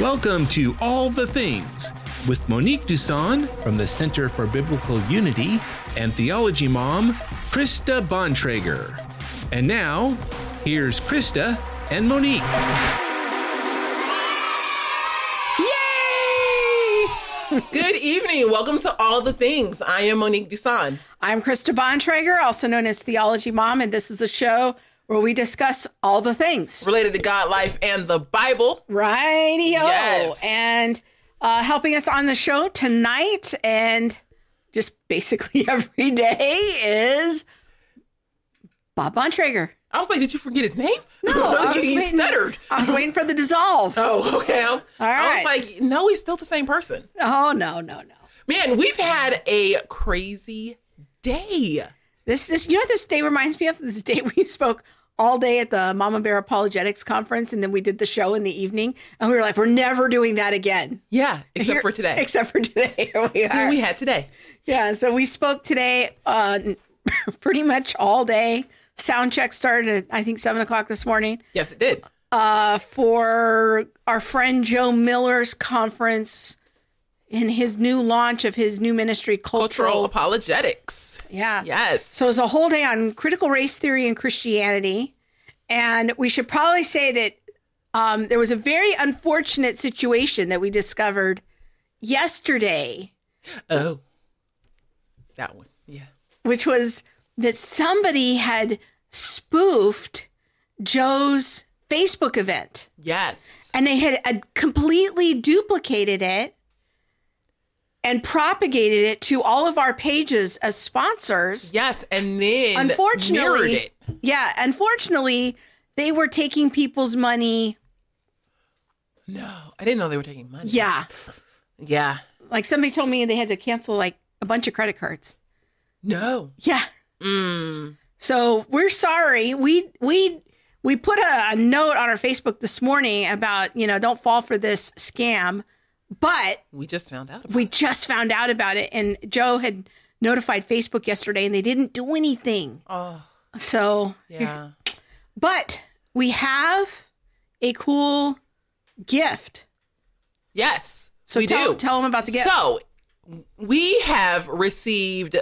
Welcome to All the Things with Monique Duson from the Center for Biblical Unity and Theology Mom, Krista Bontrager. And now, here's Krista and Monique. Yay! Good evening. Welcome to All the Things. I am Monique Duson. I'm Krista Bontrager, also known as Theology Mom, and this is a show where we discuss all the things related to God, life, and the Bible. Righty Yes. And uh, helping us on the show tonight and just basically every day is Bob Bontrager. I was like, did you forget his name? No, I was he waiting- stuttered. I was waiting for the dissolve. Oh, okay. All right. I was like, no, he's still the same person. Oh, no, no, no. Man, we've had a crazy day. This, this, you know what this day reminds me of? This day we spoke all day at the Mama Bear Apologetics Conference, and then we did the show in the evening, and we were like, we're never doing that again. Yeah, except Here- for today. Except for today. Here we Who are. we had today. Yeah, so we spoke today uh, pretty much all day. Sound check started at, I think, 7 o'clock this morning Yes, it did. uh, for our friend Joe Miller's conference in his new launch of his new ministry, Cultural Cultural. apologetics. Yeah. Yes. So it was a whole day on critical race theory and Christianity. And we should probably say that um, there was a very unfortunate situation that we discovered yesterday, Oh, that one. Yeah. which was that somebody had spoofed Joe's Facebook event Yes. and they had uh, completely duplicated it and propagated it to all of our pages as sponsors. Yes, and then unfortunately, it. yeah, unfortunately, they were taking people's money. No, I didn't know they were taking money. Yeah, Yeah. like somebody told me they had to cancel like a bunch of credit cards. No. Yeah, Mm. so we're sorry. We we we put a, a note on our Facebook this morning about you know don't fall for this scam, but We just found out. About we just found out about it, and Joe had notified Facebook yesterday, and they didn't do anything. Oh, So yeah. But we have a cool gift. Yes. So we tell, do. tell them about the gift. So we have received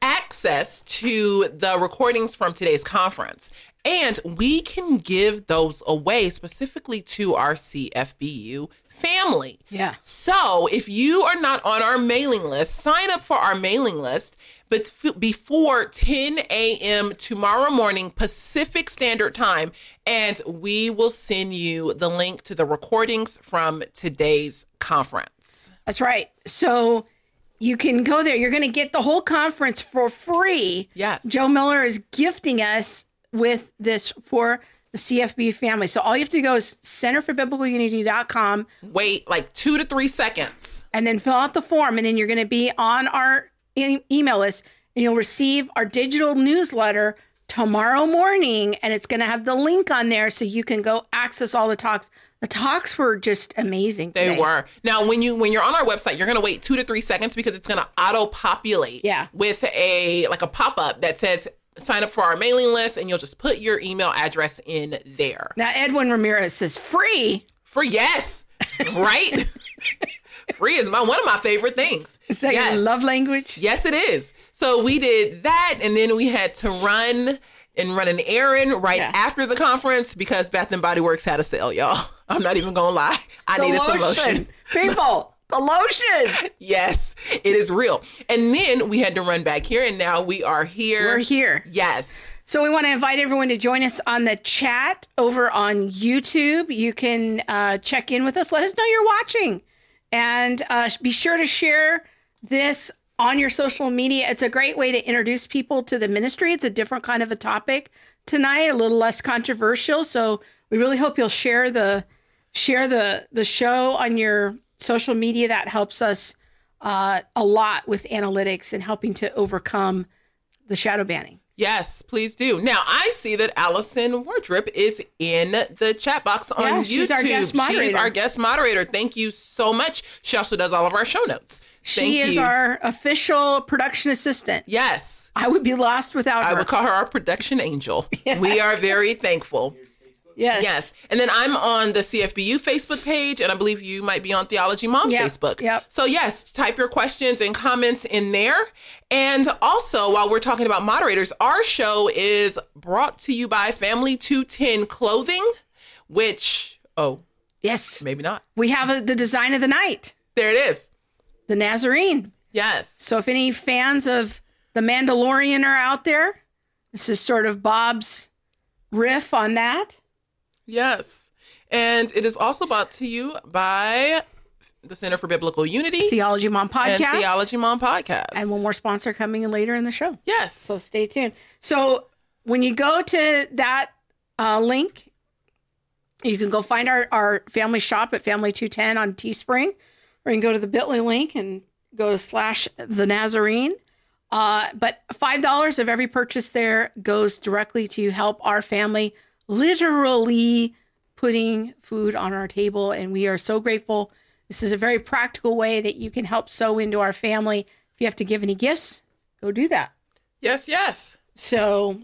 access to the recordings from today's conference. And we can give those away specifically to our CFBU family. Yeah. So if you are not on our mailing list, sign up for our mailing list. But before 10 a.m. tomorrow morning, Pacific Standard Time, and we will send you the link to the recordings from today's conference. That's right. So you can go there. You're going to get the whole conference for free. Yes. Joe Miller is gifting us with this for the CFB family. So all you have to go is centerforbiblicalunity.com Wait like two to three seconds. and then fill out the form. And then you're going to be on our e- email list and you'll receive our digital newsletter tomorrow morning. And it's going to have the link on there so you can go access all the talks. The talks were just amazing. They were. Now, when you when you're on our website, you're gonna wait two to three seconds because it's gonna auto populate. Yeah. With a like a pop up that says sign up for our mailing list, and you'll just put your email address in there. Now, Edwin Ramirez says free. For yes, right. Free is my one of my favorite things. Is that yes. your love language? Yes, it is. So we did that, and then we had to run and run an errand right Yeah. after the conference because Bath and Body Works had a sale, y'all. I'm not even gonna lie. I needed some lotion. People, the lotion. Yes, it is real. And then we had to run back here, and now we are here. We're here. Yes. So we want to invite everyone to join us on the chat over on YouTube. You can uh, check in with us. Let us know you're watching, and uh, be sure to share this on your social media. It's a great way to introduce people to the ministry. It's a different kind of a topic tonight, a little less controversial. So we really hope you'll share the share the the show on your social media. That helps us uh, a lot with analytics and helping to overcome the shadow banning. Yes, please do. Now I see that Allison Wardrip is in the chat box on Yeah, YouTube. she's our guest She's moderator. our guest moderator. Thank you so much. She also does all of our show notes. She is you. our official production assistant. Yes. I would be lost without her. I would call her our production angel. We are very thankful. Yes. Yes. And then I'm on the CFBU Facebook page, and I believe you might be on Theology Mom Yep, Facebook. yep. So, yes, type your questions and comments in there. And also, while we're talking about moderators, our show is brought to you by Family 210 Clothing, which, oh, Yes. maybe not. We have a, the design of the night, There it is. the Nazarene. Yes. So if any fans of The Mandalorian are out there, this is sort of Bob's riff on that. Yes. And it is also brought to you by the Center for Biblical Unity Theology Mom and podcast. Theology Mom Podcast. And one more sponsor coming in later in the show. yes. So stay tuned. So when you go to that uh, link, you can go find our, our family shop at Family 210 on Teespring, or you can go to the bit.ly link and go to slash the Nazarene. Uh, but $5 of every purchase there goes directly to help our family, literally putting food on our table. And we are so grateful. This is a very practical way that you can help sow into our family. If you have to give any gifts, go do that. yes, yes. So,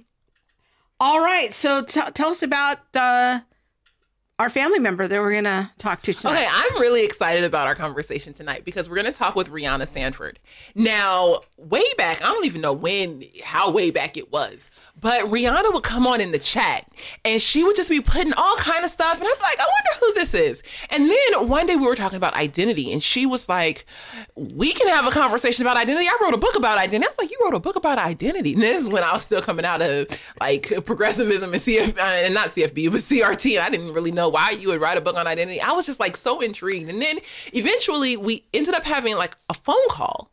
all right. So, t- tell us about uh, our family member that we're going to talk to tonight. Okay, I'm really excited about our conversation tonight because we're going to talk with Rihanna Sanford. Now, way back, I don't even know when, how way back it was, but Rihanna would come on in the chat and she would just be putting all kind of stuff, and I'm like, I wonder who this is. And then one day we were talking about identity, and she was like, "We can have a conversation about identity." I wrote a book about identity. I was like, "You wrote a book about identity?" And this is when I was still coming out of like progressivism and CF, uh, and not CFB, but CRT, and I didn't really know why you would write a book on identity. I was just like so intrigued, and then eventually we ended up having like a phone call.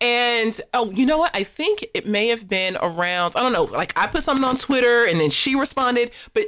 And oh, you know what? I think it may have been around, I don't know, like I put something on Twitter and then she responded, but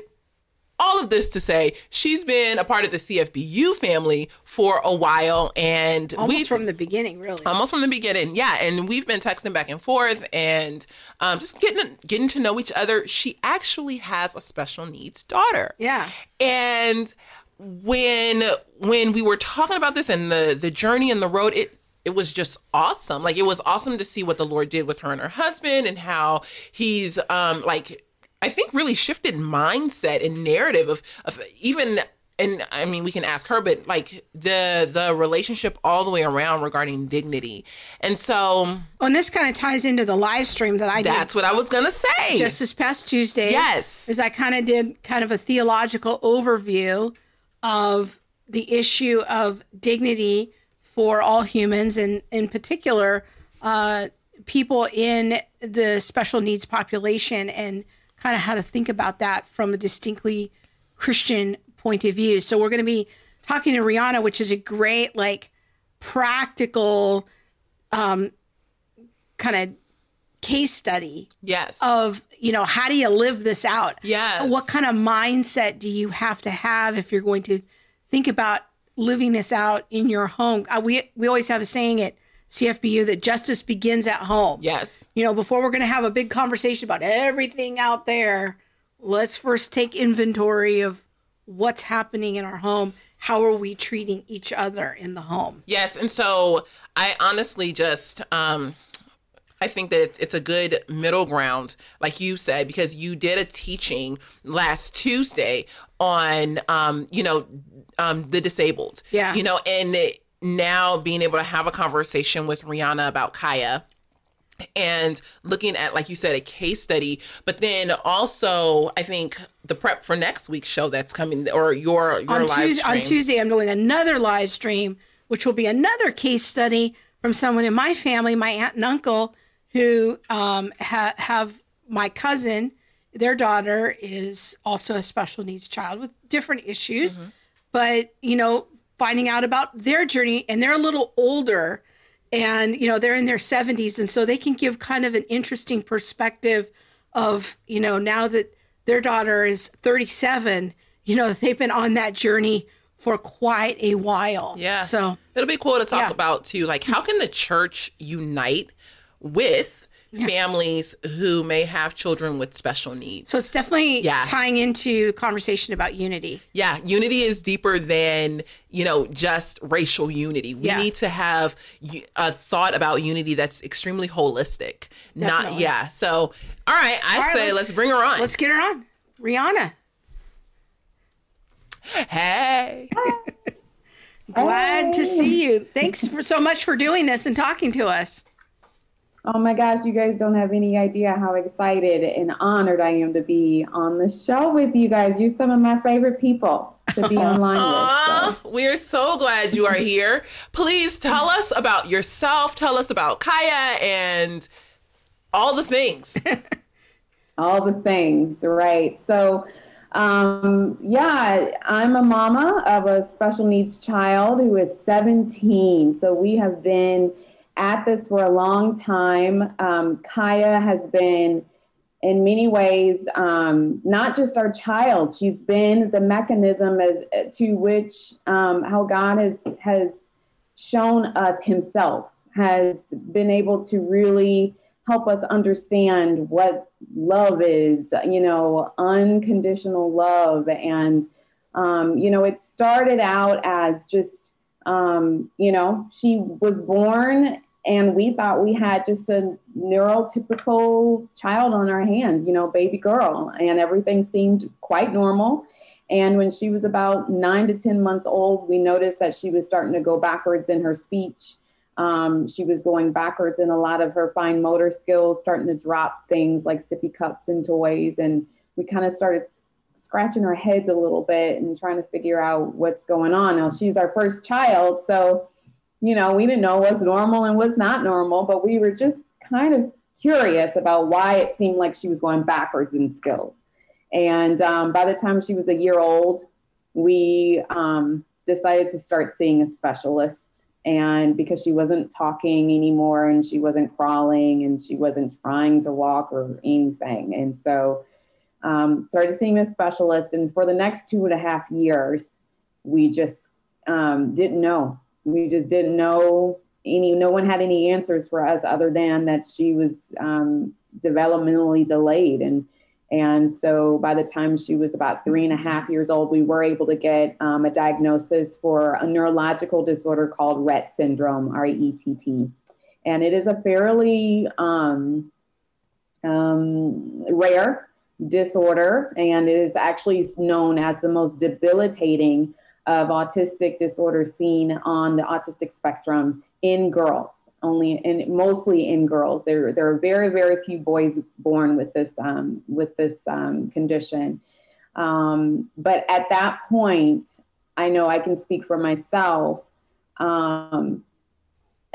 all of this to say she's been a part of the CFBU family for a while and Almost from the beginning, really. almost from the beginning yeah and we've been texting back and forth and um, just getting getting to know each other she actually has a special needs daughter yeah. and when when we were talking about this and the the journey and the road it it was just awesome like it was awesome to see what the lord did with her and her husband and how he's um like i think really shifted mindset and narrative of of even and I mean, we can ask her, but like the the relationship all the way around regarding dignity, and so and this kind of ties into the live stream that I did that's what I was gonna say. just this past Tuesday. Yes. Is I kind of did kind of a theological overview of the issue of dignity for all humans, and in particular, uh, people in the special needs population, and kind of how to think about that from a distinctly Christian point of view. So we're going to be talking to Rihanna, which is a great, like, practical, um, kind of case study yes, of you know how do you live this out Yes. what kind of mindset do you have to have if you're going to think about living this out in your home. Uh, we we always have a saying at cfbu that justice begins at home. Yes, you know before we're going to have a big conversation about everything out there let's first take inventory of what's happening in our home. How are we treating each other in the home? Yes, and so I honestly just um I think that it's, it's a good middle ground, like you said, because you did a teaching last Tuesday on, um, you know, um, the disabled. Yeah. You know, and it- now being able to have a conversation with Rihanna about Kaya and looking at like you said a case study but then also i think the prep for next week's show that's coming or your your on, live Tuesday, on. Tuesday, I'm doing another live stream, which will be another case study from someone in my family, my aunt and uncle, who um, ha- have my cousin. Their daughter is also a special needs child with different issues, but you know, finding out about their journey, and they're a little older, and you know, they're in their 70s, and so they can give kind of an interesting perspective of you know now that their daughter is 37 you know they've been on that journey for quite a while Yeah. so It'll be cool to talk Yeah. about too, like how can the church unite with families who may have children with special needs? so it's definitely Yeah. tying into conversation about unity yeah, unity is deeper than you know just racial unity. We Yeah. need to have a thought about unity that's extremely holistic. Not yeah. So all right, I All right, say let's, bring her on. let's get her on rihanna Hey. Glad to see you. Thanks for so much for doing this and talking to us. Oh my gosh, you guys don't have any idea how excited and honored I am to be on the show with you guys. You're some of my favorite people to be online with. So. We're so glad you are here. Please tell us about yourself. Tell us about Kaya and all the things. all the things, right? So, um, yeah, I'm a mama of a special needs child who is 17. So we have been at this for a long time. Um, Kaya has been, in many ways, um, not just our child. She's been the mechanism as to which um, how God has has shown us Himself, has been able to really help us understand what love is. You know, unconditional love, and um, you know, it started out as just um, you know, she was born and we thought we had just a neurotypical child on our hands, you know, baby girl, and everything seemed quite normal. And when she was about nine to 10 months old, we noticed that she was starting to go backwards in her speech. Um, she was going backwards in a lot of her fine motor skills, starting to drop things like sippy cups and toys. And we kind of started scratching our heads a little bit and trying to figure out what's going on. Now, she's our first child, so, you know, we didn't know what's normal and what's not normal, but we were just kind of curious about why it seemed like she was going backwards in skills. And um, by the time she was a year old, we um, decided to start seeing a specialist. And because she wasn't talking anymore and she wasn't crawling and she wasn't trying to walk or anything. And so um, started seeing a specialist, and for the next two and a half years, we just um, didn't know. We just didn't know any. No one had any answers for us other than that she was um, developmentally delayed, and and so by the time she was about three and a half years old, we were able to get um, a diagnosis for a neurological disorder called Rett syndrome, R E T T, and it is a fairly um, um, rare disorder, and it is actually known as the most debilitating of autistic disorders seen on the autistic spectrum in girls only and mostly in girls. There there are very very few boys born with this um, with this um, condition. Um, but at that point i know i can speak for myself um,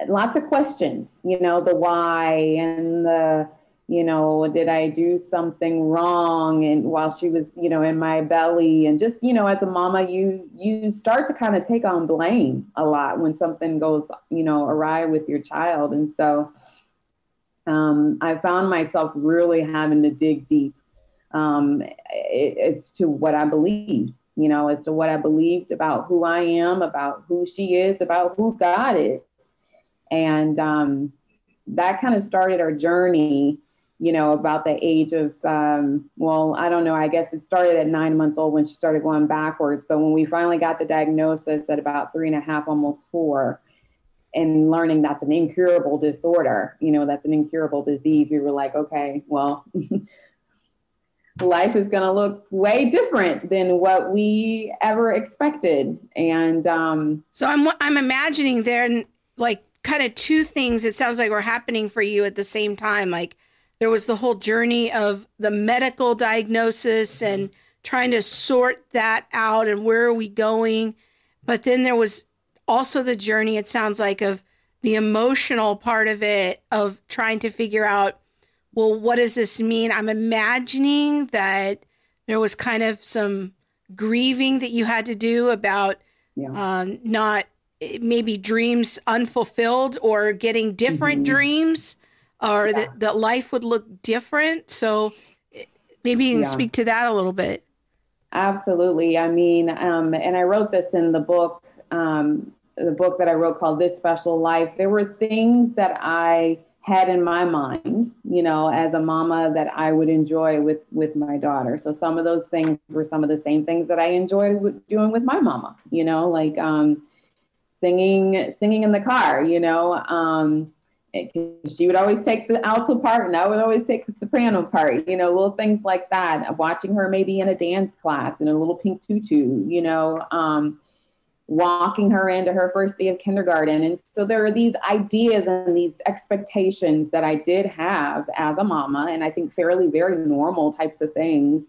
lots of questions you know the why and the you know, did I do something wrong? And while she was, you know, in my belly, and just, you know, as a mama, you you start to kind of take on blame a lot when something goes, you know, awry with your child. And so, um, I found myself really having to dig deep um, as to what I believed, you know, as to what I believed about who I am, about who she is, about who God is, and um, that kind of started our journey you know, about the age of, um, well, I don't know, I guess it started at nine months old when she started going backwards. But when we finally got the diagnosis at about three and a half, almost four, and learning that's an incurable disorder, you know, that's an incurable disease, we were like, okay, well, life is going to look way different than what we ever expected. And um, so I'm, I'm imagining there, like, kind of two things it sounds like were happening for you at the same time. Like, there was the whole journey of the medical diagnosis and trying to sort that out and where are we going. But then there was also the journey, it sounds like, of the emotional part of it, of trying to figure out, well, what does this mean? I'm imagining that there was kind of some grieving that you had to do about yeah. um, not maybe dreams unfulfilled or getting different mm-hmm. dreams or yeah. that, that life would look different. So maybe you can yeah. speak to that a little bit. Absolutely. I mean, um, and I wrote this in the book, um, the book that I wrote called This Special Life. There were things that I had in my mind, you know, as a mama that I would enjoy with with my daughter. So some of those things were some of the same things that I enjoyed doing with my mama, you know, like um, singing singing in the car, you know, um, she would always take the alto part and I would always take the soprano part, you know, little things like that. Watching her maybe in a dance class in a little pink tutu, you know, um, walking her into her first day of kindergarten. And so there are these ideas and these expectations that I did have as a mama, and I think fairly very normal types of things.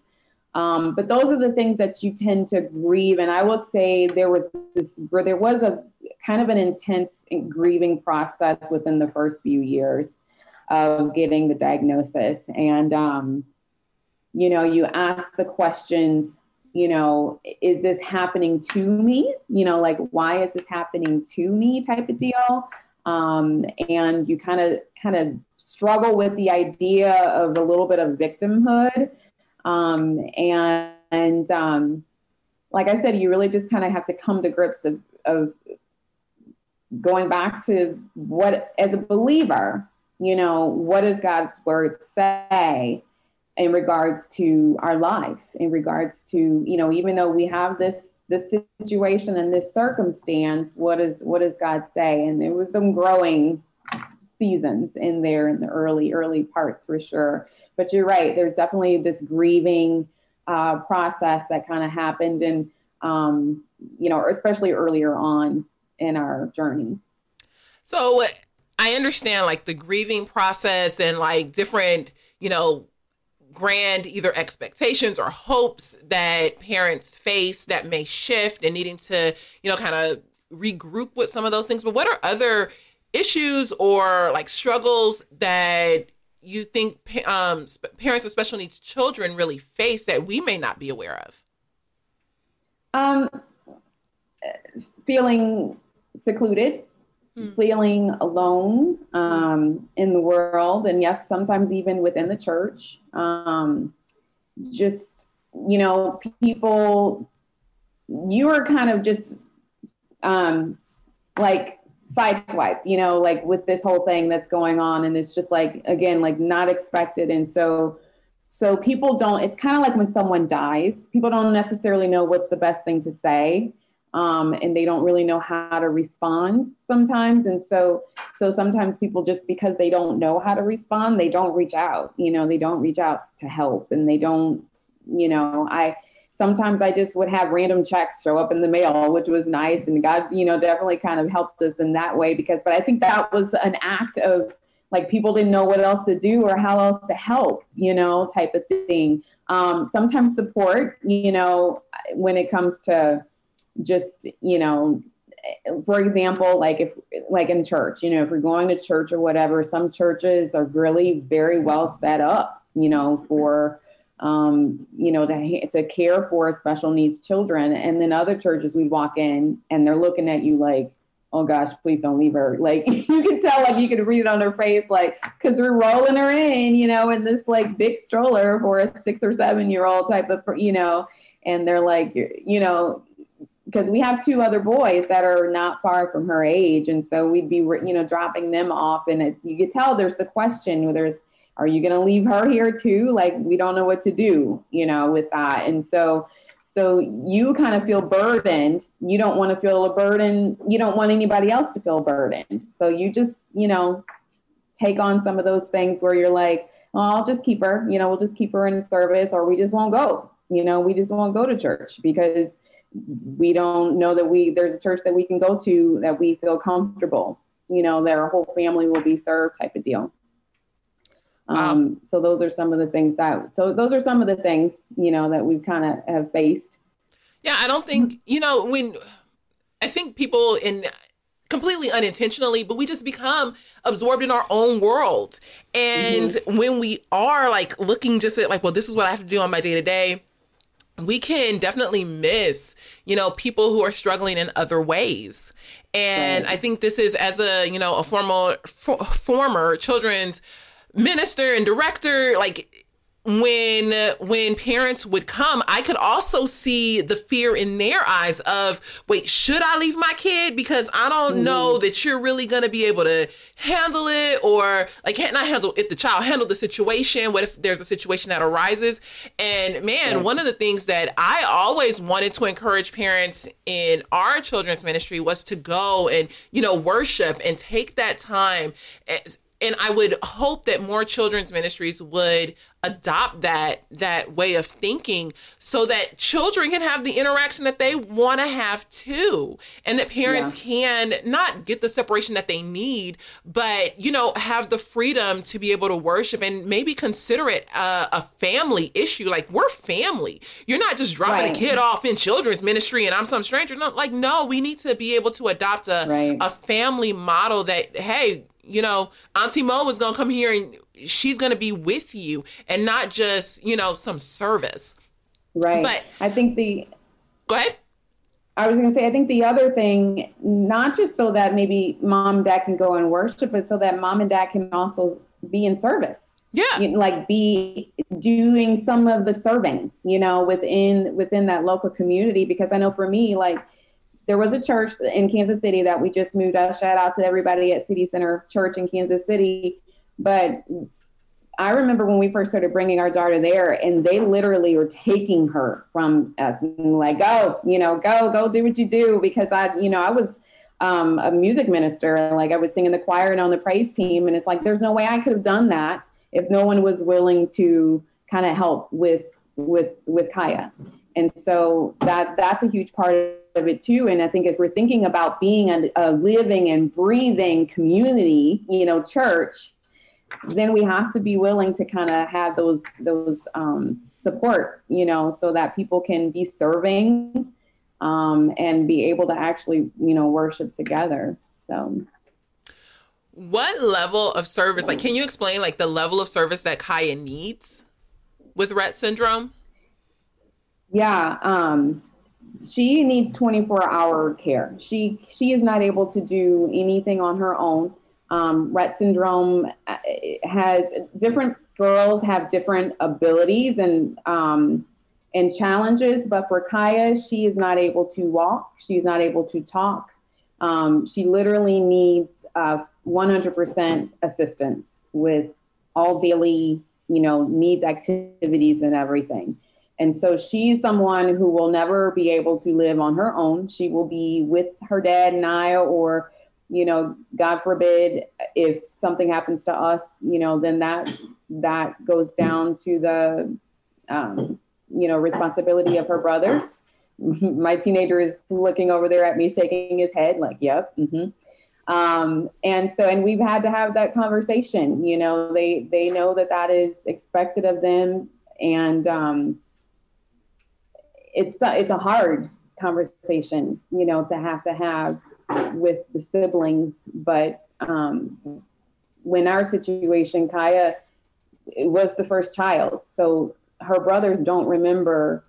Um, but those are the things that you tend to grieve. And I will say there was this, there was a kind of an intense grieving process within the first few years of getting the diagnosis. And, um, you know, you ask the questions you know, is this happening to me? You know, like, why is this happening to me type of deal? Um, and you kind of kind of struggle with the idea of a little bit of victimhood. Um, and and um, like I said, you really just kind of have to come to grips of, of going back to what, as a believer, you know, what does God's word say? in regards to our life, in regards to, you know, even though we have this this situation and this circumstance, what is what does God say? And there was some growing seasons in there in the early, early parts for sure. But you're right, there's definitely this grieving uh, process that kind of happened and um, you know, especially earlier on in our journey. So I understand like the grieving process and like different, you know, grand either expectations or hopes that parents face that may shift and needing to, you know, kind of regroup with some of those things. But what are other issues or like struggles that you think um, parents with special needs children really face that we may not be aware of? Um, feeling secluded, mm. feeling alone um, in the world, and yes, sometimes even within the church. Um, just, you know, people, you are kind of just um, like sideswiped, you know, like with this whole thing that's going on. And it's just like, again, like not expected. And so, so people don't, it's kind of like when someone dies, people don't necessarily know what's the best thing to say um, and they don't really know how to respond sometimes and so so sometimes people just because they don't know how to respond they don't reach out you know they don't reach out to help and they don't you know i sometimes i just would have random checks show up in the mail which was nice and god you know definitely kind of helped us in that way because but i think that was an act of like people didn't know what else to do or how else to help you know type of thing. Um, sometimes support you know when it comes to just you know for example like if like in church you know if we're going to church or whatever some churches are really very well set up you know for um, you know to, to care for special needs children. And then other churches we walk in and they're looking at you like oh gosh please don't leave her. Like you can tell like you can read it on her face like because we're rolling her in you know in this like big stroller for a six or seven year old type of you know and they're like you know because we have two other boys that are not far from her age. And so we'd be you know dropping them off and it, you could tell there's the question there's are you going to leave her here too? Like we don't know what to do you know with that. And so so you kind of feel burdened. You don't want to feel a burden. You don't want anybody else to feel burdened. So you just you know take on some of those things where you're like oh, i'll just keep her. You know we'll just keep her in service or we just won't go. You know we just won't go to church because we don't know that we there's a church that we can go to that we feel comfortable. You know that our whole family will be served type of deal um, so those are some of the things that so those are some of the things you know that we've kind of have faced yeah i don't think you know when i think people in completely unintentionally but we just become absorbed in our own world and mm-hmm. when we are like looking just at like well this is what i have to do on my day to day we can definitely miss, you know, people who are struggling in other ways. And right. I think this is as a, you know, a formal for, former children's minister and director, like when when parents would come i could also see the fear in their eyes of wait should i leave my kid? Because i don't know that you're really going to be able to handle it or like can't I handle if the child handle the situation what if there's a situation that arises? And man yeah. one of the things that i always wanted to encourage parents in our children's ministry was to go and you know worship and take that time and I would hope that more children's ministries would adopt that that way of thinking so that children can have the interaction that they want to have too and that parents yeah. can not get the separation that they need but you know have the freedom to be able to worship and maybe consider it a, a family issue like we're family you're not just dropping right. a kid off in children's ministry and I'm some stranger no like no we need to be able to adopt a right. a family model that hey you know, Auntie Mo is gonna come here and she's gonna be with you and not just, you know, some service. Right. But I think the go ahead. I was gonna say I think the other thing, not just so that maybe mom and dad can go and worship, but so that mom and dad can also be in service. Yeah. You know, like be doing some of the serving, you know, within within that local community. Because I know for me, like there was a church in Kansas City that we just moved out. Shout out to everybody at City Center Church in Kansas City. But I remember when we first started bringing our daughter there, and they literally were taking her from us, like, go, you know, go, go do what you do. Because I, you know, I was um, a music minister, and like I would sing in the choir and on the praise team. And it's like, there's no way I could have done that if no one was willing to kind of help with, with, with Kaya. And so that, that's a huge part of it too. And I think if we're thinking about being a, a living and breathing community, you know, church, then we have to be willing to kind of have those those um, supports, you know, so that people can be serving um, and be able to actually, you know, worship together. So what level of service like can you explain like the level of service that kaya needs with rett syndrome yeah um she needs 24 hour care. She she is not able to do anything on her own. Um, Rett syndrome uh, has different girls have different abilities and um, and challenges, but for Kaya, she is not able to walk. She's not able to talk. Um, she literally needs uh, 100% assistance with all daily, you know, needs activities and everything. And so she's someone who will never be able to live on her own. She will be with her dad and I, or, you know, God forbid, if something happens to us, you know, then that that goes down to the, um, you know, responsibility of her brothers. My teenager is looking over there at me, shaking his head, like, "Yep." Mm-hmm. Um, and so, and we've had to have that conversation. You know, they they know that that is expected of them, and um, it's it's a hard conversation, you know, to have to have with the siblings. But um, when our situation, Kaya was the first child, so her brothers don't remember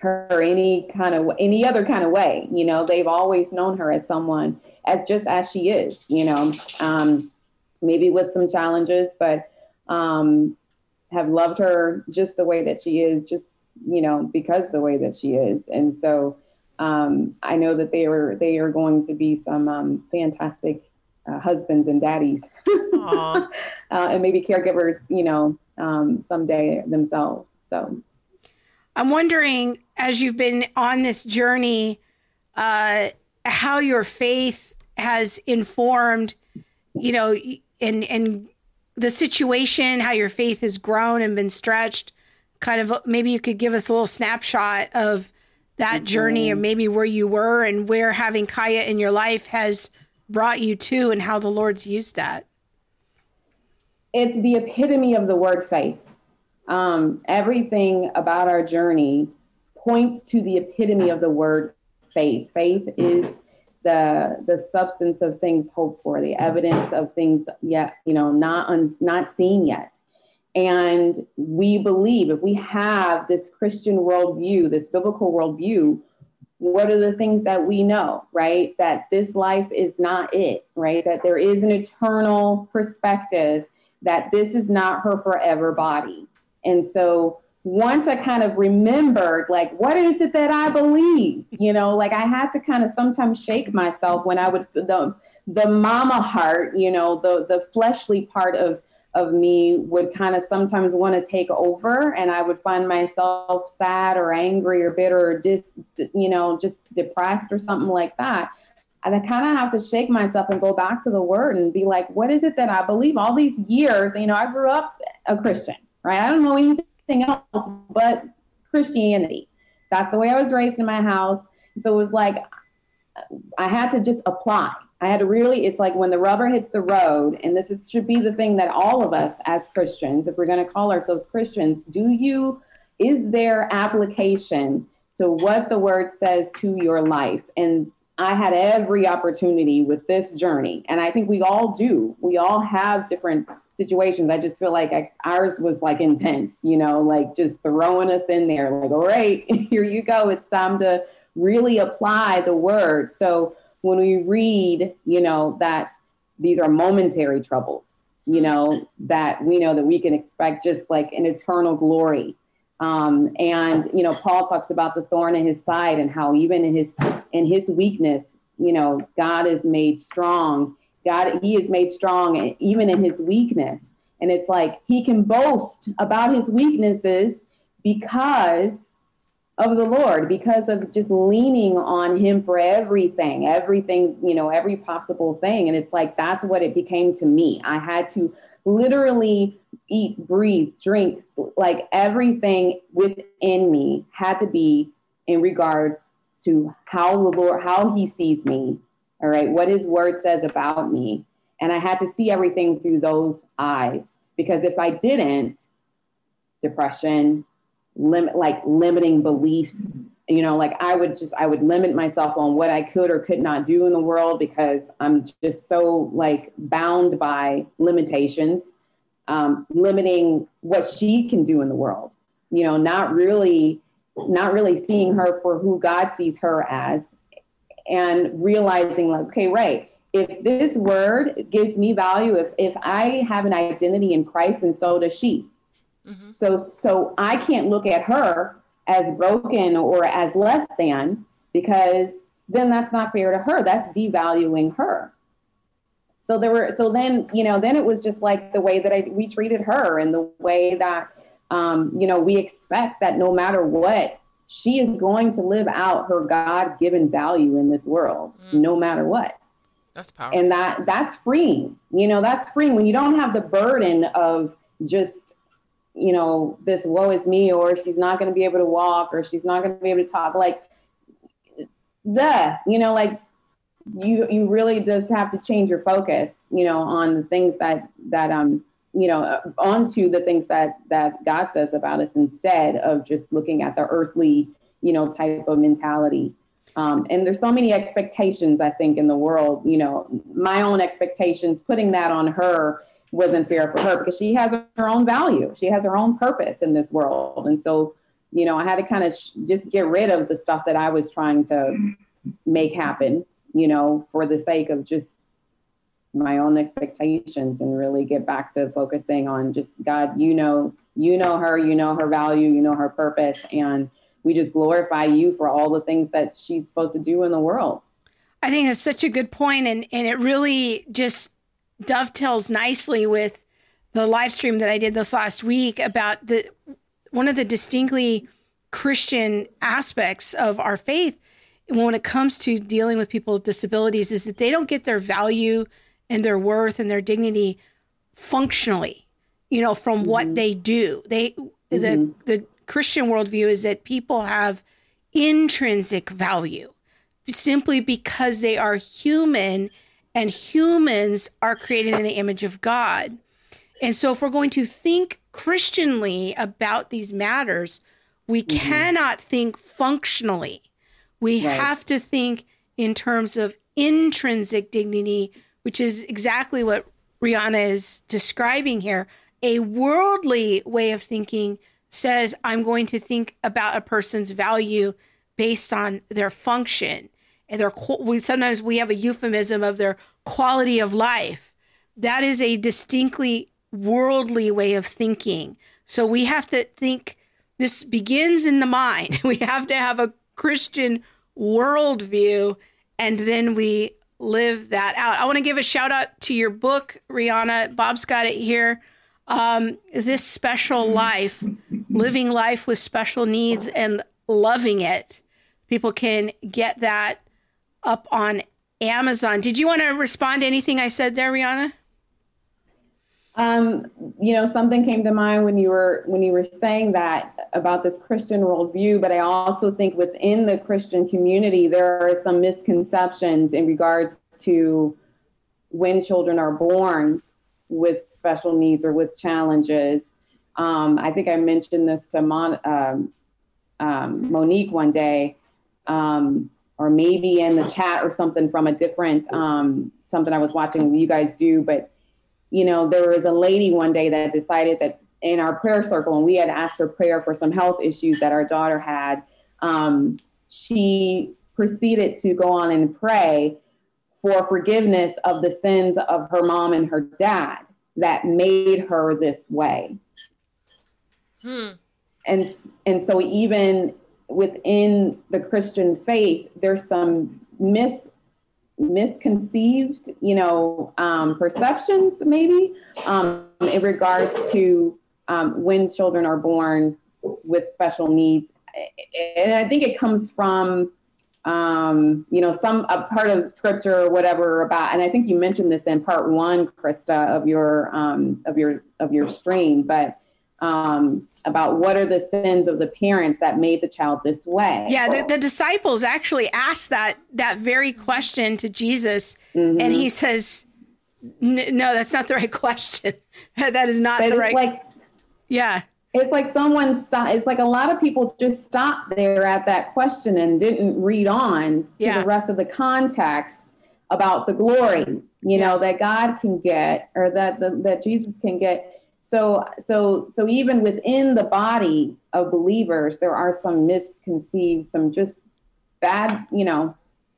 her any kind of any other kind of way. You know, they've always known her as someone as just as she is. You know, um, maybe with some challenges, but um, have loved her just the way that she is, just you know, because the way that she is. And so um, I know that they are they are going to be some um, fantastic uh, husbands and daddies, uh, and maybe caregivers, you know, um, someday themselves. So I'm wondering, as you've been on this journey, uh, how your faith has informed, you know, and and the situation, how your faith has grown and been stretched kind of maybe you could give us a little snapshot of that mm-hmm. journey or maybe where you were and where having Kaya in your life has brought you to and how the Lord's used that. It's the epitome of the word faith. Um, everything about our journey points to the epitome of the word faith. Faith is the the substance of things hoped for, the evidence of things yet you know not un, not seen yet. And we believe if we have this Christian worldview, this biblical worldview, what are the things that we know, right? That this life is not it, right? That there is an eternal perspective that this is not her forever body. And so once I kind of remembered, like, what is it that I believe? You know, like I had to kind of sometimes shake myself when I would the the mama heart, you know, the the fleshly part of of me would kind of sometimes want to take over, and I would find myself sad or angry or bitter or dis, you know, just depressed or something like that. And I kind of have to shake myself and go back to the word and be like, what is it that I believe? All these years, you know, I grew up a Christian, right? I don't know anything else but Christianity. That's the way I was raised in my house. So it was like I had to just apply. I had to really, it's like when the rubber hits the road, and this is, should be the thing that all of us as Christians, if we're going to call ourselves Christians, do you, is there application to what the word says to your life? And I had every opportunity with this journey, and I think we all do. We all have different situations. I just feel like I, ours was like intense, you know, like just throwing us in there, like, all right, here you go. It's time to really apply the word. So when we read, you know, that these are momentary troubles, you know, that we know that we can expect just like an eternal glory. Um, and you know, Paul talks about the thorn in his side and how even in his in his weakness, you know, God is made strong God, he is made strong even in his weakness. And it's like he can boast about his weaknesses because of the Lord, because of just leaning on him for everything, everything, you know, every possible thing. And it's like that's what it became to me. I had to literally eat, breathe, drink, like everything within me had to be in regards to how the Lord, how he sees me, all right, what his word says about me. And I had to see everything through those eyes because if I didn't, depression, limit like limiting beliefs, you know, like I would just I would limit myself on what I could or could not do in the world because I'm just so like bound by limitations, um, limiting what she can do in the world. You know, not really not really seeing her for who God sees her as and realizing like, okay, right, if this word gives me value, if, if I have an identity in Christ, and so does she. Mm-hmm. So, so I can't look at her as broken or as less than because then that's not fair to her. That's devaluing her. So there were, so then, you know, then it was just like the way that I, we treated her and the way that, um, you know, we expect that no matter what, she is going to live out her God given value in this world, mm. no matter what. That's powerful. And that that's freeing. You know, that's freeing when you don't have the burden of just, you know, this woe is me, or she's not going to be able to walk, or she's not going to be able to talk. Like, the, you know, like you you really just have to change your focus, you know, on the things that that um you know, uh, onto the things that that God says about us instead of just looking at the earthly, you know, type of mentality. Um, and there's so many expectations, I think, in the world. You know, my own expectations, putting that on her wasn't fair for her because she has her own value. She has her own purpose in this world. And so, you know, I had to kind of sh- just get rid of the stuff that I was trying to make happen, you know, for the sake of just my own expectations and really get back to focusing on just God, you know, you know her, you know her value, you know her purpose, and we just glorify you for all the things that she's supposed to do in the world. I think that's such a good point, and and it really just dovetails nicely with the live stream that I did this last week about the one of the distinctly Christian aspects of our faith when it comes to dealing with people with disabilities is that they don't get their value and their worth and their dignity functionally, you know, from mm-hmm. what they do. They mm-hmm. the the Christian worldview is that people have intrinsic value simply because they are human and humans are created in the image of God. And so if we're going to think Christianly about these matters, we mm-hmm. cannot think functionally. We right. have to think in terms of intrinsic dignity which is exactly what Rihanna is describing here. A worldly way of thinking says, I'm going to think about a person's value based on their function and their we sometimes we have a euphemism of their quality of life that is a distinctly worldly way of thinking. So we have to think this begins in the mind. We have to have a Christian worldview and then we live that out. I want to give a shout out to your book, Rihanna. Bob's got it here. Um, this special life, living life with special needs and loving it. People can get that up on Amazon. Did you want to respond to anything I said there, Rihanna? Um, you know, something came to mind when you were when you were saying that about this Christian worldview, but I also think within the Christian community there are some misconceptions in regards to when children are born with special needs or with challenges. Um, I think I mentioned this to Mon, um, um, Monique one day, um, or maybe in the chat or something from a different um, something I was watching you guys do, but you know, there was a lady one day that decided that in our prayer circle, and we had asked for prayer for some health issues that our daughter had, um, she proceeded to go on and pray for forgiveness of the sins of her mom and her dad that made her this way. Hmm. And and so even within the Christian faith, there's some mis misconceived, you know, um, perceptions maybe um, in regards to um, when children are born with special needs. And I think it comes from, um, you know, some a part of scripture or whatever about. And I think you mentioned this in part one, Krista, of your um, of your of your stream, but um, about what are the sins of the parents that made the child this way. Yeah, the, the disciples actually asked that that very question to Jesus, mm-hmm. and he says, "No, that's not the right question. that is not but the right." Like, yeah, it's like someone stop. It's like a lot of people just stopped there at that question and didn't read on to yeah. the rest of the context about the glory, you yeah. know, that God can get or that the, that Jesus can get so, so, so even within the body of believers, there are some misconceived, some just bad, you know,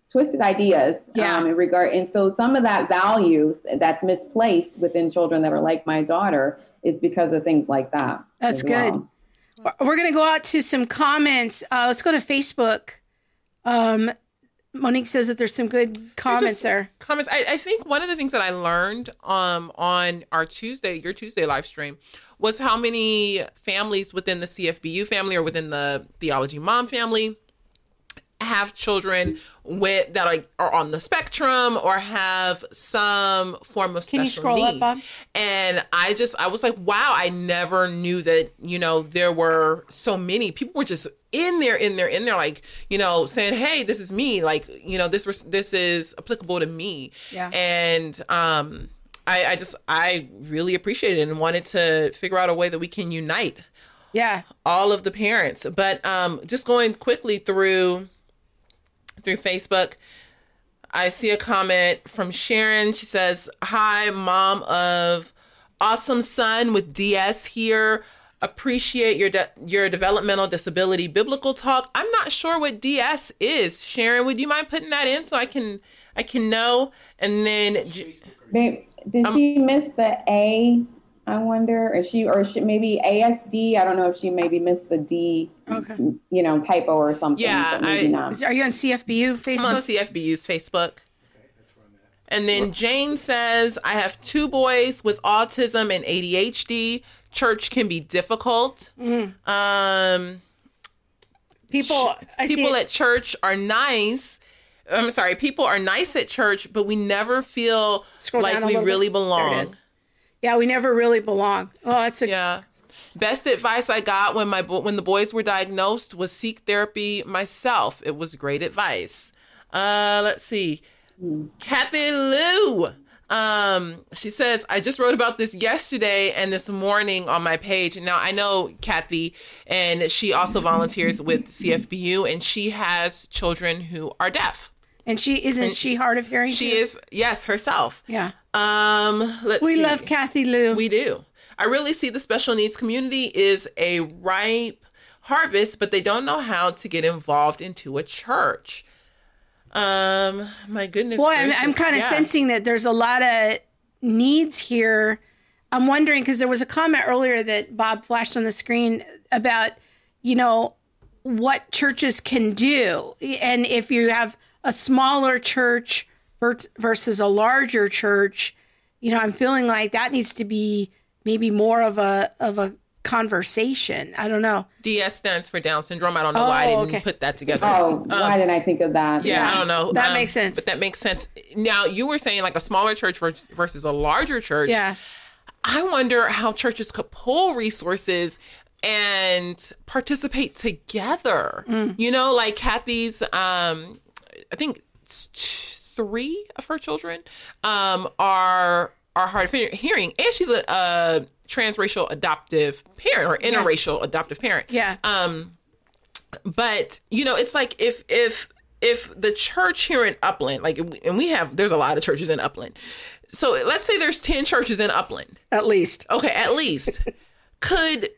twisted ideas yeah. um, in regard. And so some of that value that's misplaced within children that are like my daughter is because of things like that. That's good. Well. We're going to go out to some comments. Uh, let's go to Facebook. Um, Monique says that there's some good comments there. Comments. I, I, think one of the things that I learned um, on our Tuesday, your Tuesday live stream, was how many families within the CFBU family or within the Theology Mom family have children with that are, are on the spectrum or have some form of special Can you scroll need. Up, Bob? And I just I was like, wow, I never knew that, you know, there were so many. People were just in there, in there, in there, like, you know, saying, Hey, this is me. Like, you know, this was this is applicable to me. Yeah. And um I, I just I really appreciated it and wanted to figure out a way that we can unite yeah all of the parents but um just going quickly through through Facebook. I see a comment from Sharon. She says, Hi, mom of awesome son with DS here. Appreciate your de- your developmental disability biblical talk. I'm not sure what DS is. Sharon, would you mind putting that in so I can I can know? And then Babe, did um, she miss the A I wonder if she or she maybe ASD. I don't know if she maybe missed the D, okay. you know, typo or something. Yeah, I, not. Are you on CFBU Facebook? I'm on CFBU's Facebook. And then Jane says, I have two boys with autism and ADHD. Church can be difficult. Mm. Um, people, people at church are nice. I'm sorry, people are nice at church, but we never feel Scroll like we really bit. belong. Yeah, we never really belong. Oh, that's a yeah. Best advice I got when my when the boys were diagnosed was seek therapy myself. It was great advice. Uh, let's see, Kathy Lou. Um, she says, I just wrote about this yesterday and this morning on my page. Now I know Kathy, and she also volunteers with CFBU, and she has children who are deaf. And she isn't and she hard of hearing? She too? is, yes, herself. Yeah. Um, let's we see. love Kathy Lou. We do. I really see the special needs community is a ripe harvest, but they don't know how to get involved into a church. Um, my goodness. Boy, I'm, I'm kind of yeah. sensing that there's a lot of needs here. I'm wondering because there was a comment earlier that Bob flashed on the screen about, you know, what churches can do. And if you have a smaller church versus a larger church, you know, I'm feeling like that needs to be maybe more of a of a conversation. I don't know. DS stands for Down syndrome. I don't know oh, why I oh, didn't okay. put that together. Oh, um, why didn't I think of that? Yeah, yeah. I don't know. That um, makes sense. But that makes sense. Now, you were saying like a smaller church versus a larger church. Yeah. I wonder how churches could pull resources and participate together. Mm. You know, like Kathy's um I think three of her children um are are hard of hearing and she's a, a transracial adoptive parent or interracial yeah. adoptive parent. Yeah. Um, but you know, it's like if if if the church here in Upland, like, and we have, there's a lot of churches in Upland. So let's say there's ten churches in Upland, at least. Okay, at least. could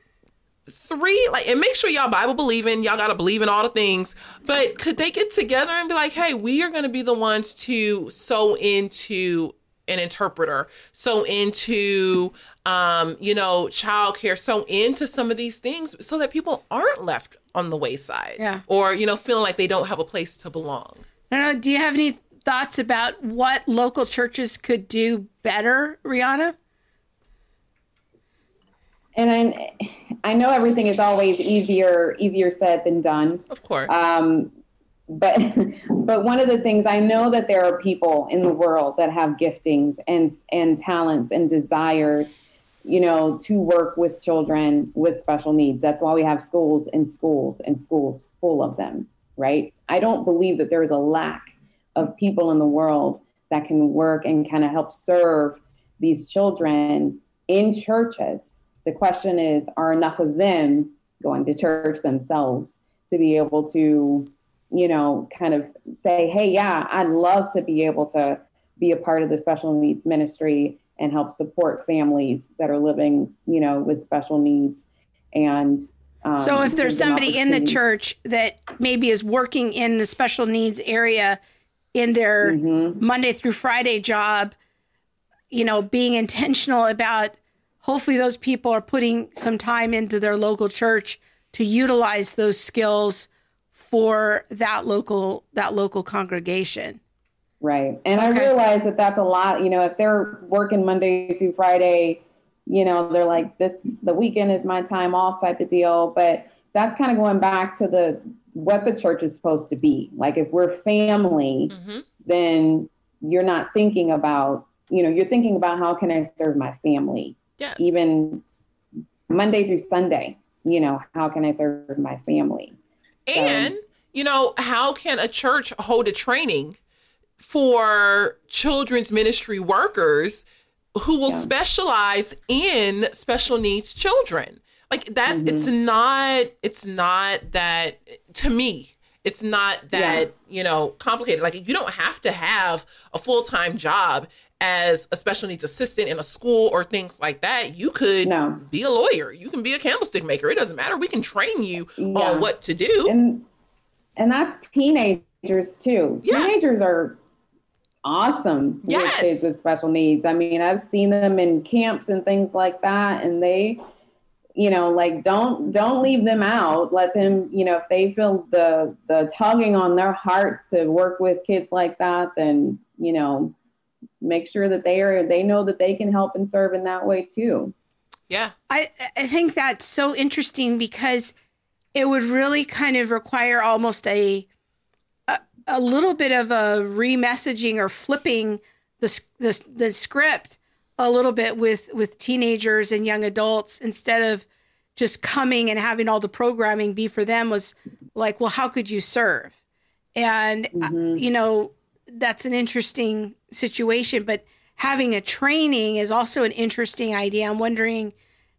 three like and make sure y'all bible believing. Y'all gotta believe in all the things. But could they get together and be like hey we are gonna be the ones to sow into an interpreter so into um you know childcare so into some of these things so that people aren't left on the wayside yeah. or you know feeling like they don't have a place to belong? I don't know. Do you have any thoughts about what local churches could do better rihanna and I, I know everything is always easier easier said than done of course um but but one of the things I know that there are people in the world that have giftings and and talents and desires, you know, to work with children with special needs. That's why we have schools and schools and schools full of them, right? I don't believe that there is a lack of people in the world that can work and kind of help serve these children in churches. The question is, are enough of them going to church themselves to be able to you know, kind of say, hey, yeah, I'd love to be able to be a part of the special needs ministry and help support families that are living, you know, with special needs. And um, so, if there's somebody in the church that maybe is working in the special needs area in their mm-hmm. Monday through Friday job, you know, being intentional about hopefully those people are putting some time into their local church to utilize those skills for that local that local congregation. Right. And okay. I realize that that's a lot, you know, if they're working Monday through Friday, you know, they're like this the weekend is my time off type of deal, but that's kind of going back to the what the church is supposed to be. Like if we're family, mm-hmm. then you're not thinking about, you know, you're thinking about how can I serve my family? Yes. Even Monday through Sunday, you know, how can I serve my family? And, you know, how can a church hold a training for children's ministry workers who will yeah. specialize in special needs children? Like that's mm-hmm. it's not it's not that to me it's not that, yeah. you know, complicated. Like you don't have to have a full-time job as a special needs assistant in a school or things like that. You could no. be a lawyer. You can be a candlestick maker. It doesn't matter. We can train you yeah. on what to do. And and that's teenagers too. Yeah. Teenagers are awesome yes. with kids with special needs. I mean, I've seen them in camps and things like that and they you know like don't don't leave them out let them you know if they feel the the tugging on their hearts to work with kids like that then you know make sure that they are they know that they can help and serve in that way too. Yeah. I I think that's so interesting because it would really kind of require almost a a, a little bit of a remessaging or flipping the, the the script a little bit with with teenagers and young adults instead of just coming and having all the programming be for them was like well how could you serve and mm-hmm. you know that's an interesting situation. But having a training is also an interesting idea. I'm wondering.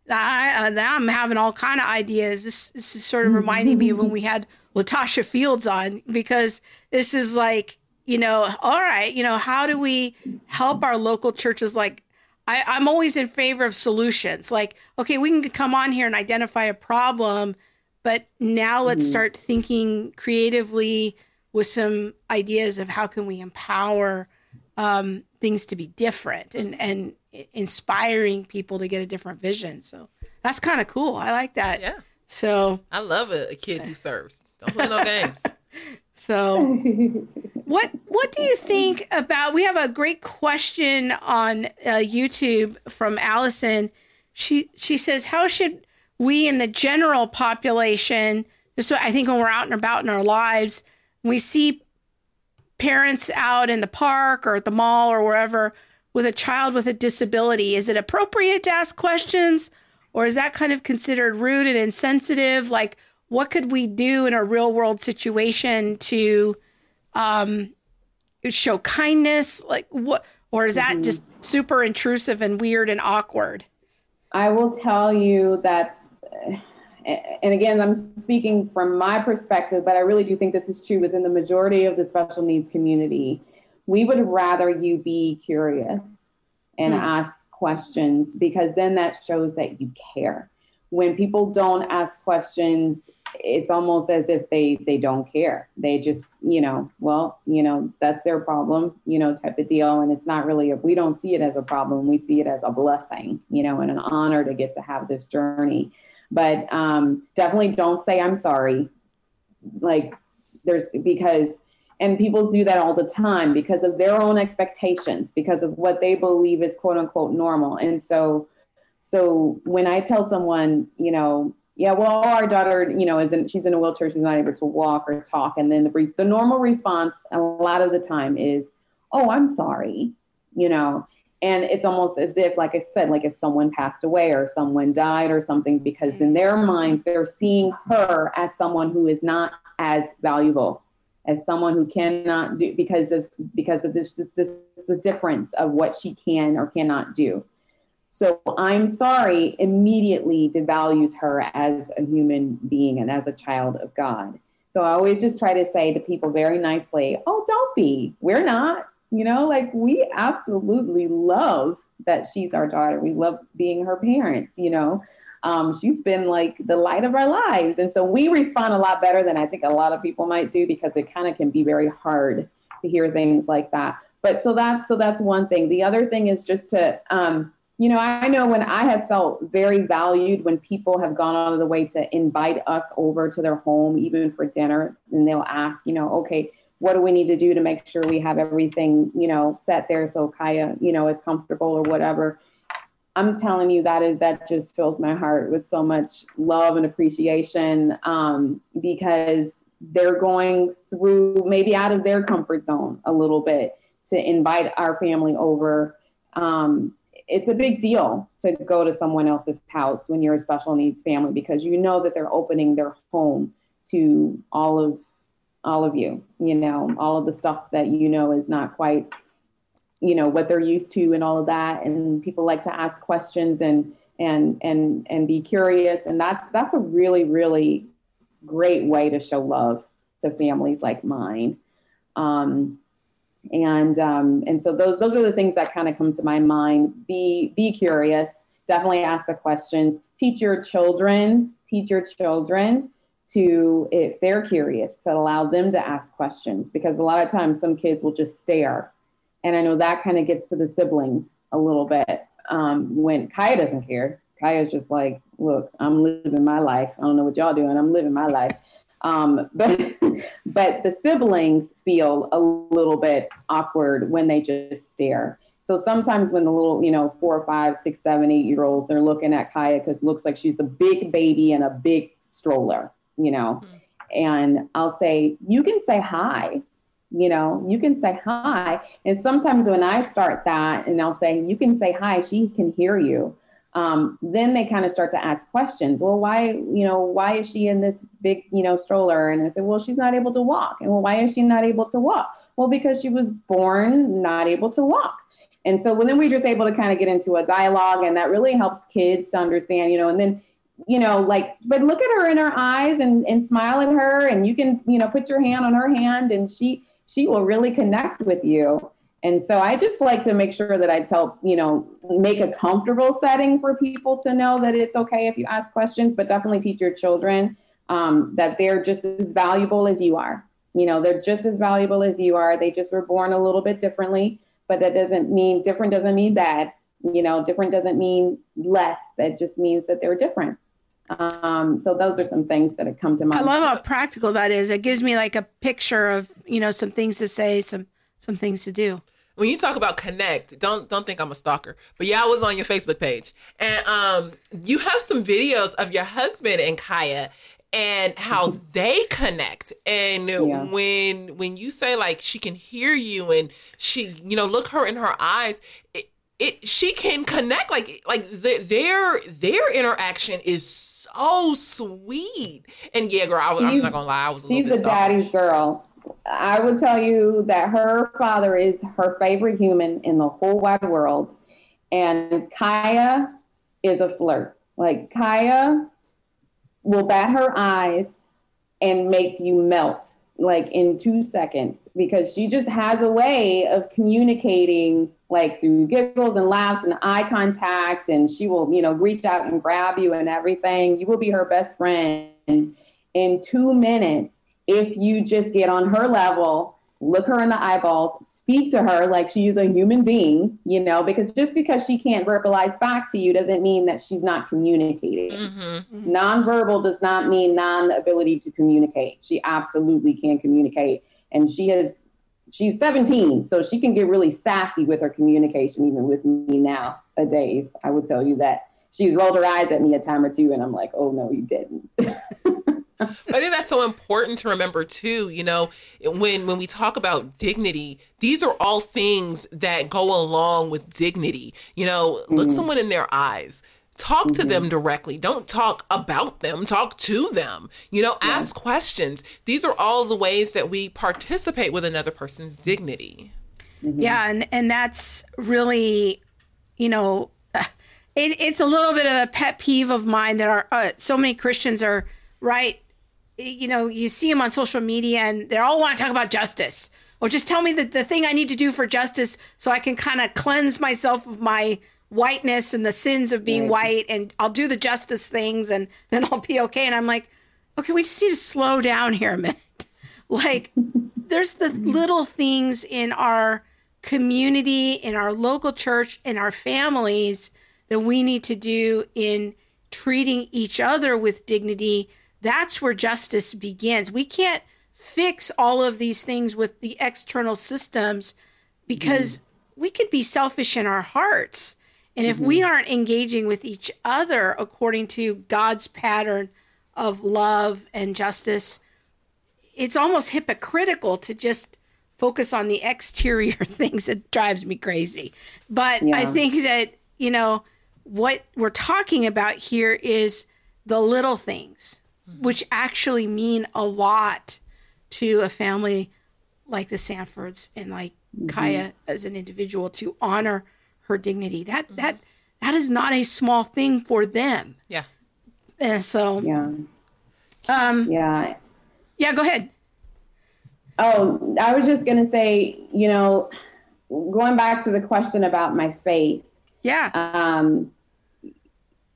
I, uh, now I'm having all kind of ideas. This, this is sort of reminding me of when we had Latasha Fields on because this is like, you know, all right, you know, how do we help our local churches? Like, I, I'm always in favor of solutions. Like, okay, we can come on here and identify a problem, but now let's mm-hmm. start thinking creatively with some ideas of how can we empower um, things to be different and and inspiring people to get a different vision. So that's kind of cool. I like that. Yeah. So I love a, a kid who serves. Don't play no games. So what what do you think about we have a great question on uh, YouTube from Allison. She she says how should we in the general population just I think when we're out and about in our lives we see parents out in the park or at the mall or wherever with a child with a disability is it appropriate to ask questions? Or is that kind of considered rude and insensitive? Like what could we do in a real world situation to um, show kindness? Like what or is that mm-hmm. just super intrusive and weird and awkward? I will tell you that and again i'm speaking from my perspective but i really do think this is true within the majority of the special needs community. We would rather you be curious and mm-hmm. ask questions because then that shows that you care. When people don't ask questions it's almost as if they they don't care. They just you know well you know that's their problem you know type of deal. And it's not really a, we don't see it as a problem. We see it as a blessing you know and an honor to get to have this journey but um, definitely don't say i'm sorry like there's because and people do that all the time because of their own expectations because of what they believe is quote unquote normal and so so when i tell someone you know yeah, well, our daughter, you know, isn't she's in a wheelchair, she's not able to walk or talk. And then the brief, the normal response a lot of the time is, "Oh, I'm sorry," you know, and it's almost as if, like I said, like if someone passed away or someone died or something, because in their mm-hmm. minds they're seeing her as someone who is not as valuable, as someone who cannot do because of because of this, this, this the difference of what she can or cannot do. So I'm sorry immediately devalues her as a human being and as a child of God. So I always just try to say to people very nicely, oh, don't be. We're not. You know, like we absolutely love that she's our daughter. We love being her parents, you know. Um, she's been like the light of our lives. And so we respond a lot better than I think a lot of people might do because it kind of can be very hard to hear things like that. But so that's so that's one thing. The other thing is just to um, you know, I know when I have felt very valued when people have gone out of the way to invite us over to their home, even for dinner, and they'll ask, you know, okay, what do we need to do to make sure we have everything, you know, set there so Kaya, you know, is comfortable or whatever. I'm telling you that is that just fills my heart with so much love and appreciation um, because they're going through maybe out of their comfort zone a little bit to invite our family over. Um, it's a big deal to go to someone else's house when you're a special needs family because you know that they're opening their home to all of all of you you know all of the stuff that you know is not quite you know what they're used to and all of that and people like to ask questions and and and and be curious and that's that's a really really great way to show love to families like mine um, and um, and so those those are the things that kind of come to my mind. Be be curious. Definitely ask the questions. Teach your children. Teach your children to if they're curious to allow them to ask questions because a lot of times some kids will just stare, and I know that kind of gets to the siblings a little bit. Um, when Kaya doesn't care, Kaya's just like, look, I'm living my life. I don't know what y'all doing. I'm living my life. Um, but but the siblings feel a little bit awkward when they just stare. So sometimes when the little, you know, four, five, six, seven, eight year olds are looking at Kaya because it looks like she's a big baby in a big stroller, you know, mm-hmm. and I'll say, you can say hi, you know, you can say hi. And sometimes when I start that and they'll say, you can say hi, she can hear you um, then they kind of start to ask questions. Well, why, you know, why is she in this big, you know, stroller? And I said, well, she's not able to walk. And well, why is she not able to walk? Well, because she was born not able to walk. And so well, then we're just able to kind of get into a dialogue, and that really helps kids to understand, you know, and then, you know, like, but look at her in her eyes and, and smile at her, and you can, you know, put your hand on her hand, and she she will really connect with you. And so I just like to make sure that I tell, you know, make a comfortable setting for people to know that it's okay if you ask questions, but definitely teach your children um, that they're just as valuable as you are. You know, they're just as valuable as you are. They just were born a little bit differently, but that doesn't mean different doesn't mean bad. You know, different doesn't mean less. That just means that they're different. Um, so those are some things that have come to mind. I love how practical that is. It gives me like a picture of you know some things to say, some some things to do. When you talk about connect, don't don't think I'm a stalker, but yeah, I was on your Facebook page, and um, you have some videos of your husband and Kaya, and how they connect and yeah. when when you say like she can hear you and she you know look her in her eyes it, it she can connect like like the, their their interaction is so sweet. And yeah girl I, am not gonna lie I was a she's a daddy's girl. I would tell you that her father is her favorite human in the whole wide world. And Kaya is a flirt. Like Kaya will bat her eyes and make you melt like in two seconds because she just has a way of communicating like through giggles and laughs and eye contact and she will you know reach out and grab you and everything you will be her best friend in two minutes if you just get on her level look her in the eyeballs speak to her like she's a human being, you know, because just because she can't verbalize back to you doesn't mean that she's not communicating. Mm-hmm. Nonverbal does not mean non ability to communicate. She absolutely can communicate. And she has, she's 17, so she can get really sassy with her communication, even with me now a days. I would tell you that she's rolled her eyes at me a time or two, and I'm like, oh no, you didn't. I think that's so important to remember too. You know, when when we talk about dignity, these are all things that go along with dignity. You know, look mm-hmm. someone in their eyes. Talk mm-hmm. to them directly. Don't talk about them. Talk to them. You know, yeah. ask questions. These are all the ways that we participate with another person's dignity. Mm-hmm. Yeah, and and that's really, you know, it, it's a little bit of a pet peeve of mine that are uh, so many Christians are right you know, you see them on social media and they all want to talk about justice. Or just tell me the, the thing I need to do for justice so I can kind of cleanse myself of my whiteness and the sins of being right. white and I'll do the justice things and then I'll be okay. And I'm like, okay, we just need to slow down here a minute. like, there's the little things in our community, in our local church, in our families that we need to do in treating each other with dignity that's where justice begins. We can't fix all of these things with the external systems because mm we could be selfish in our hearts. And if mm-hmm. we aren't engaging with each other according to God's pattern of love and justice, it's almost hypocritical to just focus on the exterior things. It drives me crazy. But yeah. I think that, you know, what we're talking about here is the little things which actually mean a lot to a family like the Sanfords and like mm-hmm. Kaya as an individual to honor her dignity. That mm-hmm. that that is not a small thing for them. Yeah. And so Yeah. Um Yeah. Yeah, go ahead. Oh, I was just gonna say, you know, going back to the question about my faith. Yeah. Um,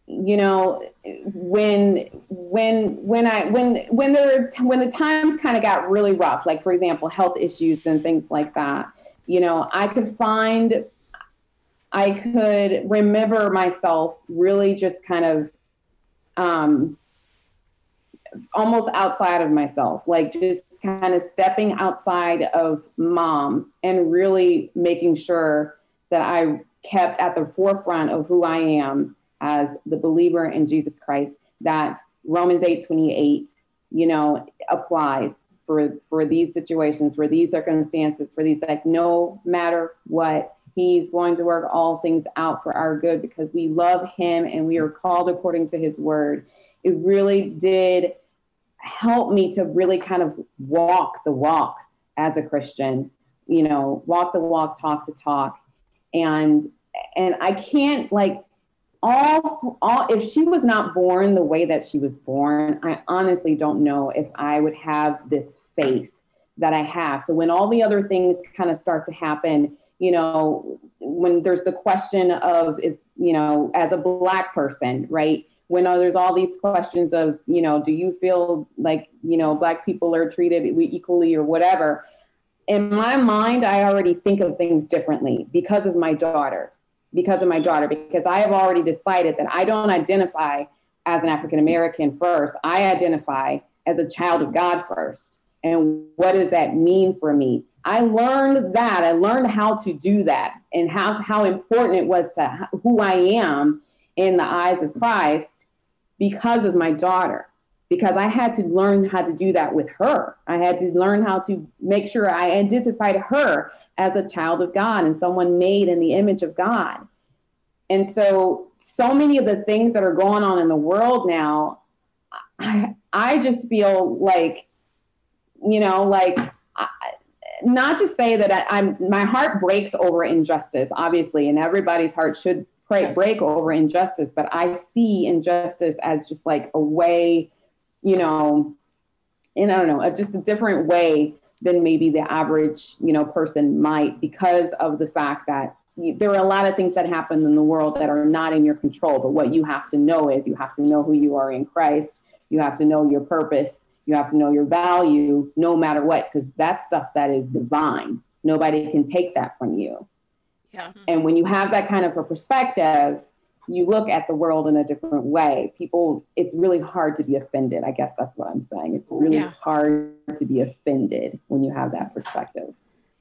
you know when when when i when when there when the times kind of got really rough like for example health issues and things like that you know i could find i could remember myself really just kind of um almost outside of myself like just kind of stepping outside of mom and really making sure that i kept at the forefront of who i am as the believer in Jesus Christ that Romans 8 28, you know, applies for for these situations, for these circumstances, for these like no matter what, he's going to work all things out for our good because we love him and we are called according to his word. It really did help me to really kind of walk the walk as a Christian, you know, walk the walk, talk the talk. And and I can't like all all if she was not born the way that she was born i honestly don't know if i would have this faith that i have so when all the other things kind of start to happen you know when there's the question of if you know as a black person right when uh, there's all these questions of you know do you feel like you know black people are treated equally or whatever in my mind i already think of things differently because of my daughter because of my daughter, because I have already decided that I don't identify as an African American first. I identify as a child of God first. And what does that mean for me? I learned that. I learned how to do that and how, how important it was to who I am in the eyes of Christ because of my daughter. Because I had to learn how to do that with her. I had to learn how to make sure I identified her as a child of God and someone made in the image of God. And so, so many of the things that are going on in the world now, I, I just feel like, you know, like, I, not to say that I, am my heart breaks over injustice, obviously, and everybody's heart should yes. break over injustice. But I see injustice as just like a way, you know, and I don't know, just a different way than maybe the average, you know, person might because of the fact that there are a lot of things that happen in the world that are not in your control. But what you have to know is you have to know who you are in Christ. You have to know your purpose. You have to know your value no matter what, because that's stuff that is divine. Nobody can take that from you. Yeah. Mm-hmm. And when you have that kind of a perspective, you look at the world in a different way. People, it's really hard to be offended. I guess that's what I'm saying. It's really yeah. hard to be offended when you have that perspective.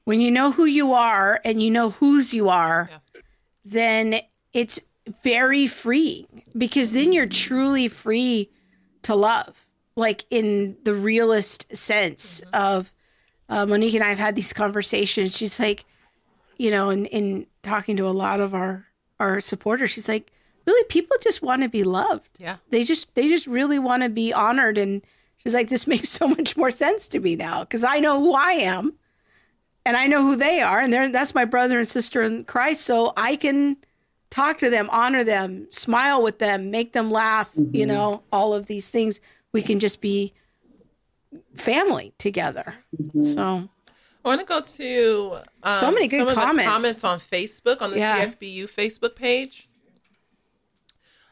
When you know who you are and you know whose you are, yeah. then it's very freeing because then you're truly free to love, like in the realist sense mm-hmm. of uh, Monique and I have had these conversations. She's like, you know, in, in talking to a lot of our our supporters, she's like, really people just want to be loved. Yeah. They just they just really want to be honored and she's like this makes so much more sense to me now cuz I know who I am and I know who they are and they're that's my brother and sister in Christ so I can talk to them, honor them, smile with them, make them laugh, mm-hmm. you know, all of these things. We can just be family together. Mm-hmm. So I want to go to um, so many good comments. comments on Facebook on the yeah. CFBU Facebook page.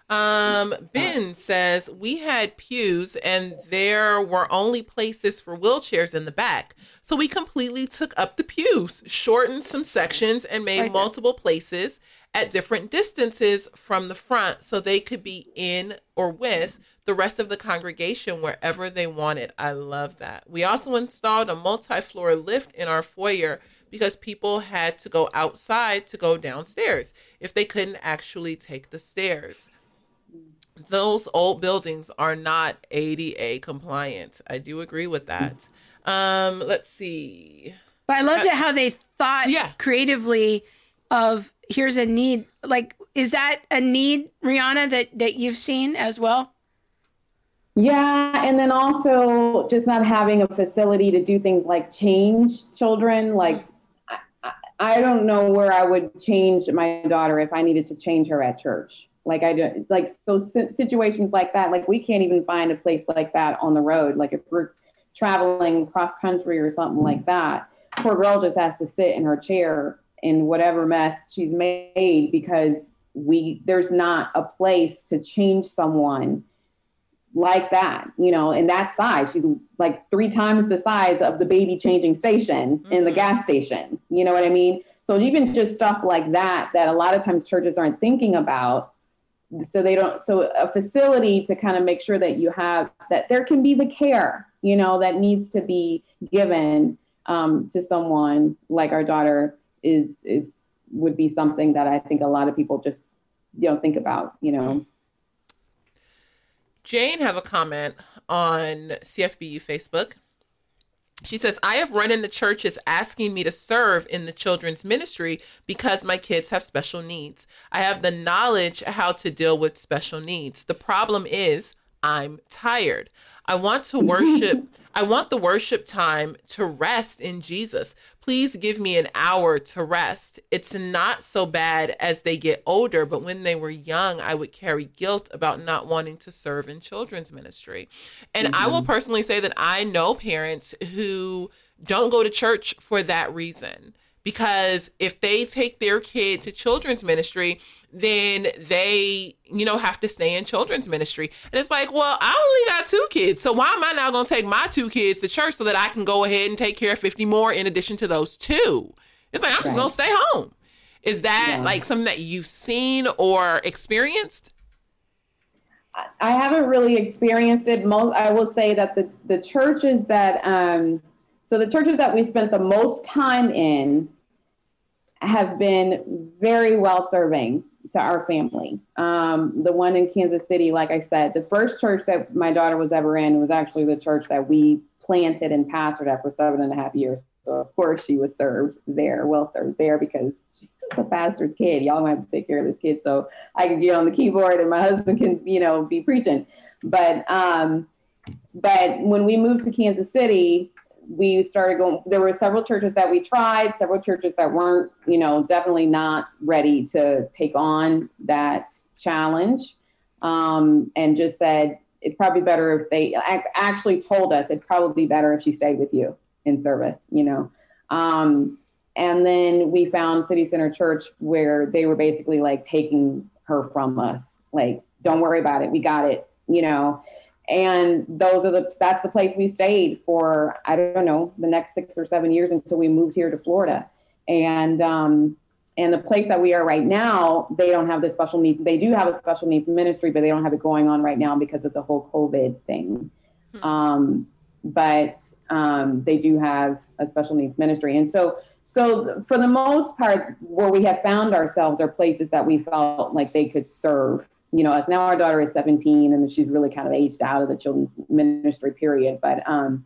Um, Ben says we had pews and there were only places for wheelchairs in the back. So we completely took up the pews, shortened some sections, and made multiple places at different distances from the front so they could be in or with the rest of the congregation wherever they wanted. I love that. We also installed a multi floor lift in our foyer because people had to go outside to go downstairs if they couldn't actually take the stairs those old buildings are not ADA compliant. I do agree with that. Um, let's see. But I loved uh, it how they thought yeah. creatively of here's a need. Like, is that a need, Rihanna, that that you've seen as well? Yeah, and then also just not having a facility to do things like change children. Like, I, I don't know where I would change my daughter if I needed to change her at church. Like I do, like those situations like that. Like we can't even find a place like that on the road. Like if we're traveling cross country or something like that, poor girl just has to sit in her chair in whatever mess she's made because we there's not a place to change someone like that, you know, in that size. She's like three times the size of the baby changing station mm-hmm. in the mm-hmm. gas station. You know what I mean? So even just stuff like that, that a lot of times churches aren't thinking about so they don't so a facility to kind of make sure that you have that there can be the care you know that needs to be given um, to someone like our daughter is is would be something that i think a lot of people just don't think about you know jane has a comment on cfbu facebook she says, I have run into churches asking me to serve in the children's ministry because my kids have special needs. I have the knowledge how to deal with special needs. The problem is, I'm tired. I want to worship. I want the worship time to rest in Jesus. Please give me an hour to rest. It's not so bad as they get older, but when they were young, I would carry guilt about not wanting to serve in children's ministry. And mm-hmm. I will mm-hmm. personally say that I know parents who don't go to church for that reason because if they take their kid to children's ministry, then they, you know, have to stay in children's ministry. And it's like, well, I only got two kids. So why am I now going to take my two kids to church so that I can go ahead and take care of 50 more in addition to those two? It's like, I'm just going to stay home. Is that Yeah. like something that you've seen or experienced? I haven't really experienced it. Most I will say that the the churches that um so the churches that we spent the most time in have been very well serving to our family. Um, the one in Kansas City, like I said, the first church that my daughter was ever in was actually the church that we planted and pastored at for seven and a half years. So of course she was served there, well served there because she's the pastor's kid. Y'all gonna have to take care of this kid so I can get on the keyboard and my husband can, you know, be preaching. But um, but when we moved to Kansas City, we started going. There were several churches that we tried, several churches that weren't, you know, definitely not ready to take on that challenge, um, and just said it's probably better if they actually told us it'd probably be better if she stayed with you in service, you know. Um, and then we found City Center Church where they were basically like taking her from us, like, don't worry about it, we got it, you know and those are the that's the place we stayed for i don't know the next six or seven years until we moved here to florida. And um and the place that we are right now they don't have the special needs they do have a special needs ministry but they don't have it going on right now because of the whole covid thing. Um but um they do have a special needs ministry. And so so for the most part where we have found ourselves are places that we felt like they could serve you know, us now our daughter is 17 and she's really kind of aged out of the children's ministry period. But, um,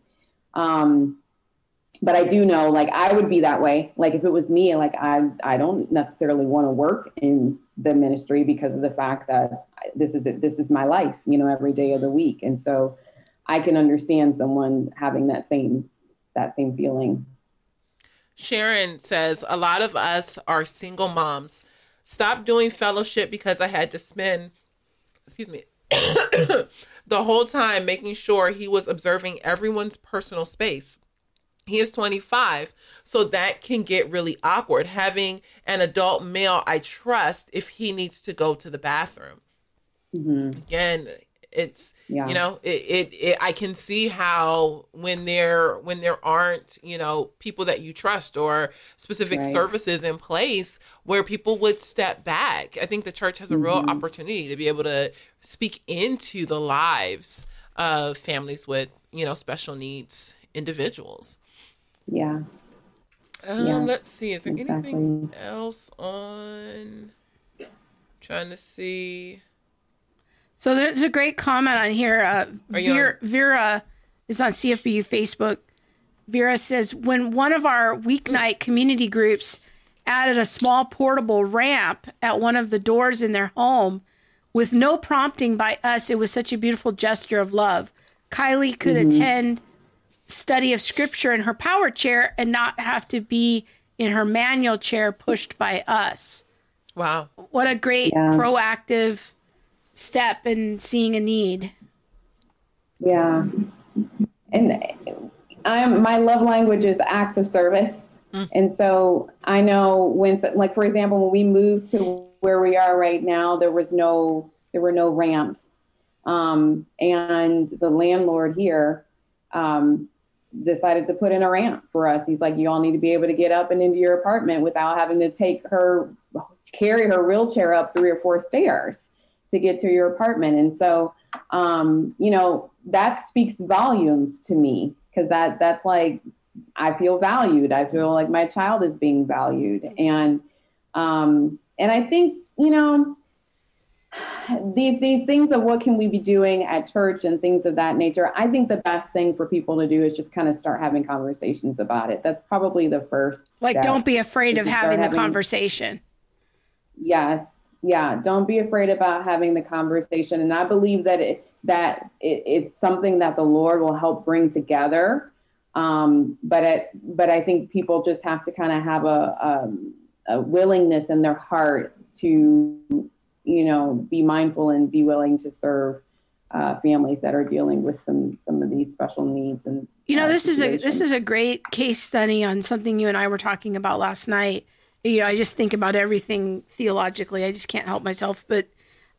um, but I do know like I would be that way. Like if it was me, like I, I don't necessarily want to work in the ministry because of the fact that this is it, this is my life, you know, every day of the week. And so I can understand someone having that same, that same feeling. Sharon says a lot of us are single moms. Stop doing fellowship because I had to spend, excuse me, the whole time making sure he was observing everyone's personal space. He is 25, so that can get really awkward having an adult male I trust if he needs to go to the bathroom. Mm-hmm. Again, it's Yeah. you know it, it it I can see how when there when there aren't you know people that you trust or specific Right. services in place where people would step back. I think the church has a real Mm-hmm. opportunity to be able to speak into the lives of families with you know special needs individuals. Yeah. Um, Yeah, let's see. Is there anything else on? Trying to see. So there's a great comment on here. Uh, Are you Vera, Vera is on CFBU Facebook. Vera says, when one of our weeknight community groups added a small portable ramp at one of the doors in their home with no prompting by us, it was such a beautiful gesture of love. Kylie could attend study of scripture in her power chair and not have to be in her manual chair pushed by us. Wow. What a great Yeah. proactive step in seeing a need. Yeah. And I'm my love language is acts of service. And so I know when like for example when we moved to where we are right now there was no there were no ramps. Um, and the landlord here um, decided to put in a ramp for us. He's like, you all need to be able to get up and into your apartment without having to take her, carry her wheelchair up three or four stairs to get to your apartment. And so, um, you know, that speaks volumes to me because that that's like, I feel valued. I feel like my child is being valued. And, um, and I think, you know, these these things of what can we be doing at church and things of that nature i think the best thing for people to do is just kind of start having conversations about it that's probably the first Like, don't be afraid of start having the conversation. yes yeah don't be afraid about having the conversation. And i believe that it that it, it's something that the lord will help bring together. Um, but it, but i think people just have to kind of have a, um, a willingness in their heart to you know be mindful and be willing to serve uh, families that are dealing with some some of these special needs and You know, uh, this is a this is a great case study on something you and I were talking about last night. You know, I just think about everything theologically. I just can't help myself. But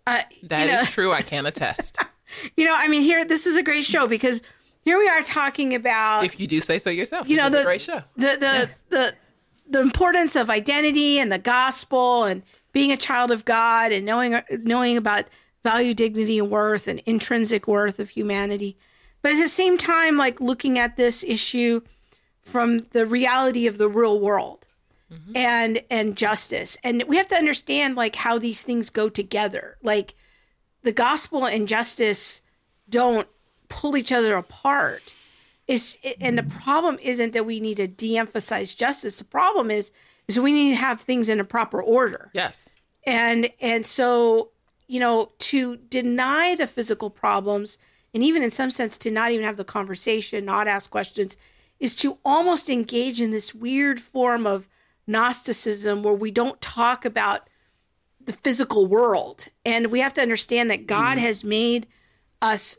uh, That is you know, true. I can attest. you know, I mean, here this is a great show because here we are talking about if you do say so yourself. You know, This is the- a great show. the the Yes. the the importance of identity and the gospel and being a child of God and knowing knowing about value, dignity, and worth and intrinsic worth of humanity. But at the same time, like looking at this issue from the reality of the real world mm-hmm. and and justice. And we have to understand like how these things go together. Like the gospel and justice don't pull each other apart. Is and the problem isn't that we need to de-emphasize justice. The problem is is we need to have things in a proper order. Yes. And and so, you know, to deny the physical problems and even in some sense to not even have the conversation, not ask questions, is to almost engage in this weird form of Gnosticism where we don't talk about the physical world. And we have to understand that God mm. has made us,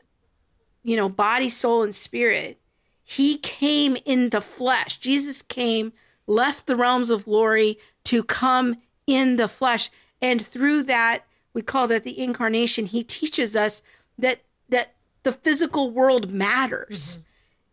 you know, body, soul, and spirit. He came in the flesh. Jesus came, left the realms of glory to come in the flesh. And through that, we call that the incarnation. He teaches us that that the physical world matters. Mm-hmm.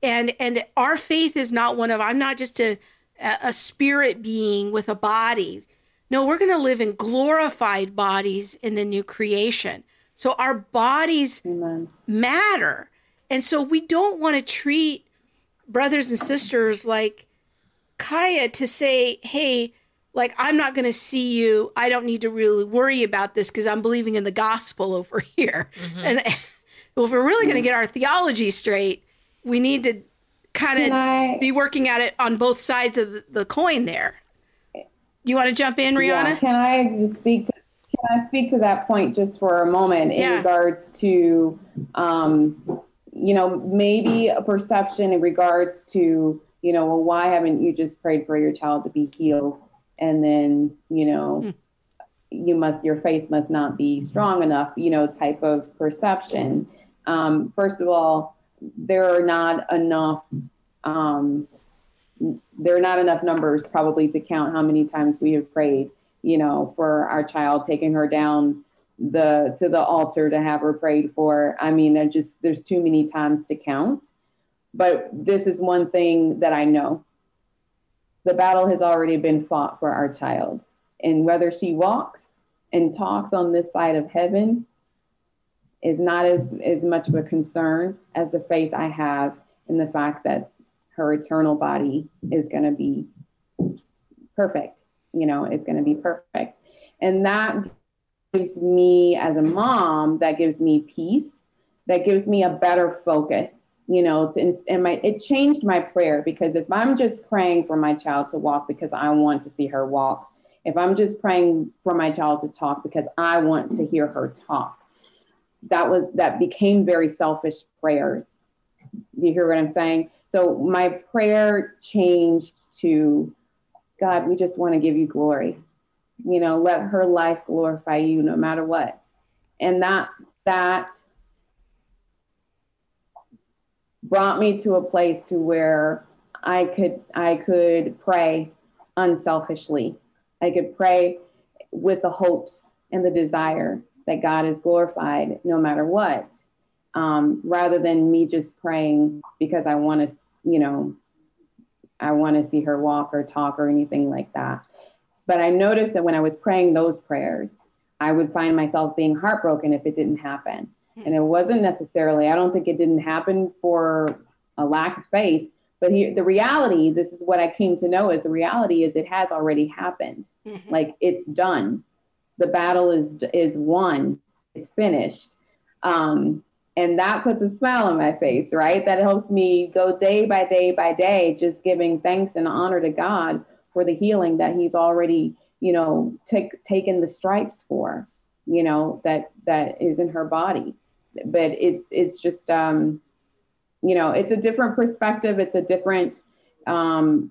And and our faith is not one of I'm not just a a spirit being with a body. No, we're going to live in glorified bodies in the new creation. So our bodies Amen. matter. And so we don't want to treat brothers and sisters like Kaya to say, hey, like I'm not going to see you. I don't need to really worry about this because I'm believing in the gospel over here. Mm-hmm. And well, if we're really going to get our theology straight, we need to kind of be working at it on both sides of the, coin there. Do you want to jump in, Rihanna? Yeah, can I just speak to can I speak to that point just for a moment in yeah. regards to um, you know, maybe a perception in regards to, you know, well, why haven't you just prayed for your child to be healed? And then, you know, mm. you must, your faith must not be strong enough, you know, type of perception. Um, first of all, there are not enough um, there are not enough numbers probably to count how many times we have prayed you know for our child taking her down the to the altar to have her prayed for. I mean there just there's too many times to count. But this is one thing that i know. The battle has already been fought for our child. And whether she walks and talks on this side of heaven is not as, as much of a concern as the faith I have in the fact that her eternal body is going to be perfect, you know, it's going to be perfect. And that gives me, as a mom, that gives me peace, that gives me a better focus, you know, to, and my, it changed my prayer because if I'm just praying for my child to walk because I want to see her walk, if I'm just praying for my child to talk because I want to hear her talk, that was that became very selfish prayers. Do you hear what I'm saying? So my prayer changed to God, we just want to give you glory. You know, let her life glorify you no matter what. And that that brought me to a place to where I could I could pray unselfishly. I could pray with the hopes and the desire that God is glorified no matter what, um, rather than me just praying because I want to, you know, I want to see her walk or talk or anything like that. But I noticed that when I was praying those prayers, I would find myself being heartbroken if it didn't happen. And it wasn't necessarily, I don't think it didn't happen for a lack of faith. But here, the reality, this is what I came to know is the reality is it has already happened. Mm-hmm. Like it's done the battle is is won it's finished. Um, and that puts a smile on my face right? That helps me go day by day by day just giving thanks and honor to god for the healing that he's already you know take, taken the stripes for you know that that is in her body. But it's it's just um you know it's a different perspective it's a different um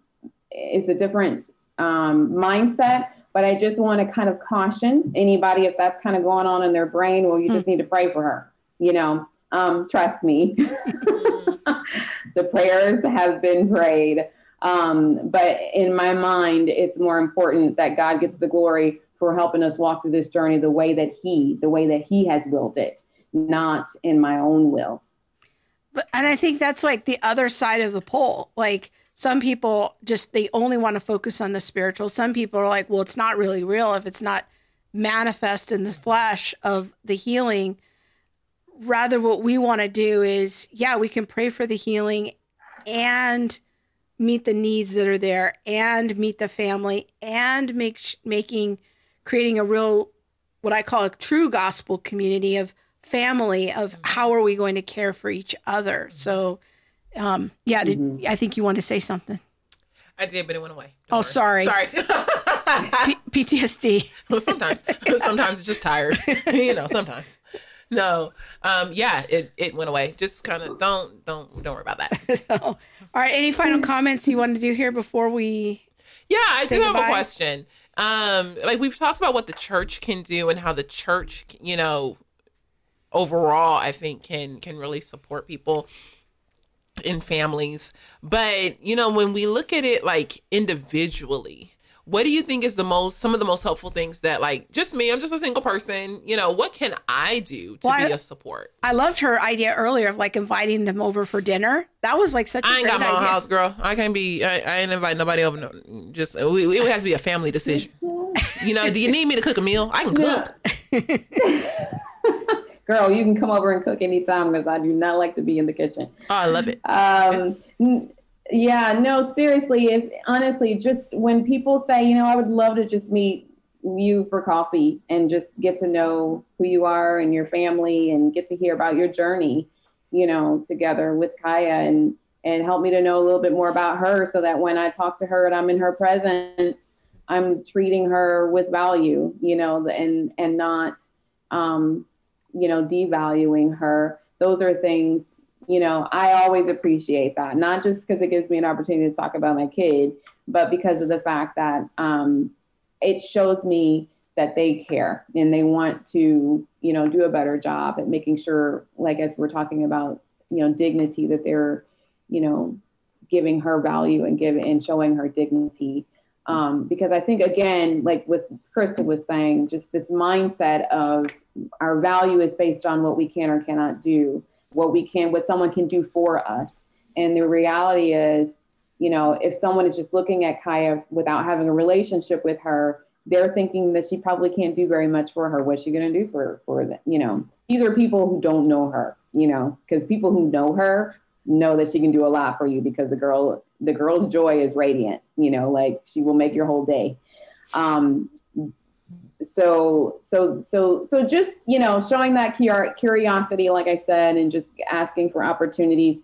it's a different um mindset but I just want to kind of caution anybody if that's kind of going on in their brain, well, you just hmm. need to pray for her. You know, um, trust me, the prayers have been prayed. Um, but in my mind, it's more important that God gets the glory for helping us walk through this journey the way that He, the way that He has willed it, not in my own will. But and I think that's like the other side of the pole. Like some people just they only want to focus on the spiritual. Some people are like, well, it's not really real if it's not manifest in the flesh of the healing. Rather, what we want to do is, yeah, we can pray for the healing and meet the needs that are there and meet the family and make making creating a real what I call a true gospel community of family of how are we going to care for each other. So um yeah, did, mm-hmm. I think you wanted to say something. I did, but it went away. Don't oh, worry. sorry. Sorry. P- PTSD. well, sometimes, sometimes it's just tired. you know, sometimes. No, um, yeah, it, it went away. Just kind of don't don't don't worry about that. so, all right. Any final comments you want to do here before we? Yeah, I do goodbye? have a question. Um, like we've talked about what the church can do and how the church, you know, overall, I think can can really support people in families. But you know, when we look at it like individually, what do you think is the most some of the most helpful things that like just me i'm just a single person you know what can i do to well, be I, a support? I loved her idea earlier of like inviting them over for dinner. That was like such a i ain't got my own house girl. I can't be i, I ain't invite nobody over no, just it, it has to be a family decision. You know do you need me to cook a meal? I can cook girl you can come over and cook anytime because i do not like to be in the kitchen. Oh i love it. Um yes. yeah, no, seriously, if honestly, just when people say, you know, I would love to just meet you for coffee and just get to know who you are and your family and get to hear about your journey, you know, together with Kaya and and help me to know a little bit more about her so that when I talk to her and I'm in her presence, I'm treating her with value, you know, and and not um, you know, devaluing her. Those are things you know, I always appreciate that, not just because it gives me an opportunity to talk about my kid, but because of the fact that um, it shows me that they care and they want to, you know, do a better job at making sure, like as we're talking about, you know, dignity, that they're, you know, giving her value and giving and showing her dignity. Um, because I think again, like with Krista was saying, just this mindset of our value is based on what we can or cannot do what we can, what someone can do for us. And the reality is, you know, if someone is just looking at Kaya without having a relationship with her, they're thinking that she probably can't do very much for her. What's she going to do for for them? You know, these are people who don't know her. You know, because people who know her know that she can do a lot for you because the girl the girl's joy is radiant. You know, like she will make your whole day. Um, so so so so just you know showing that curiosity like i said and just asking for opportunities.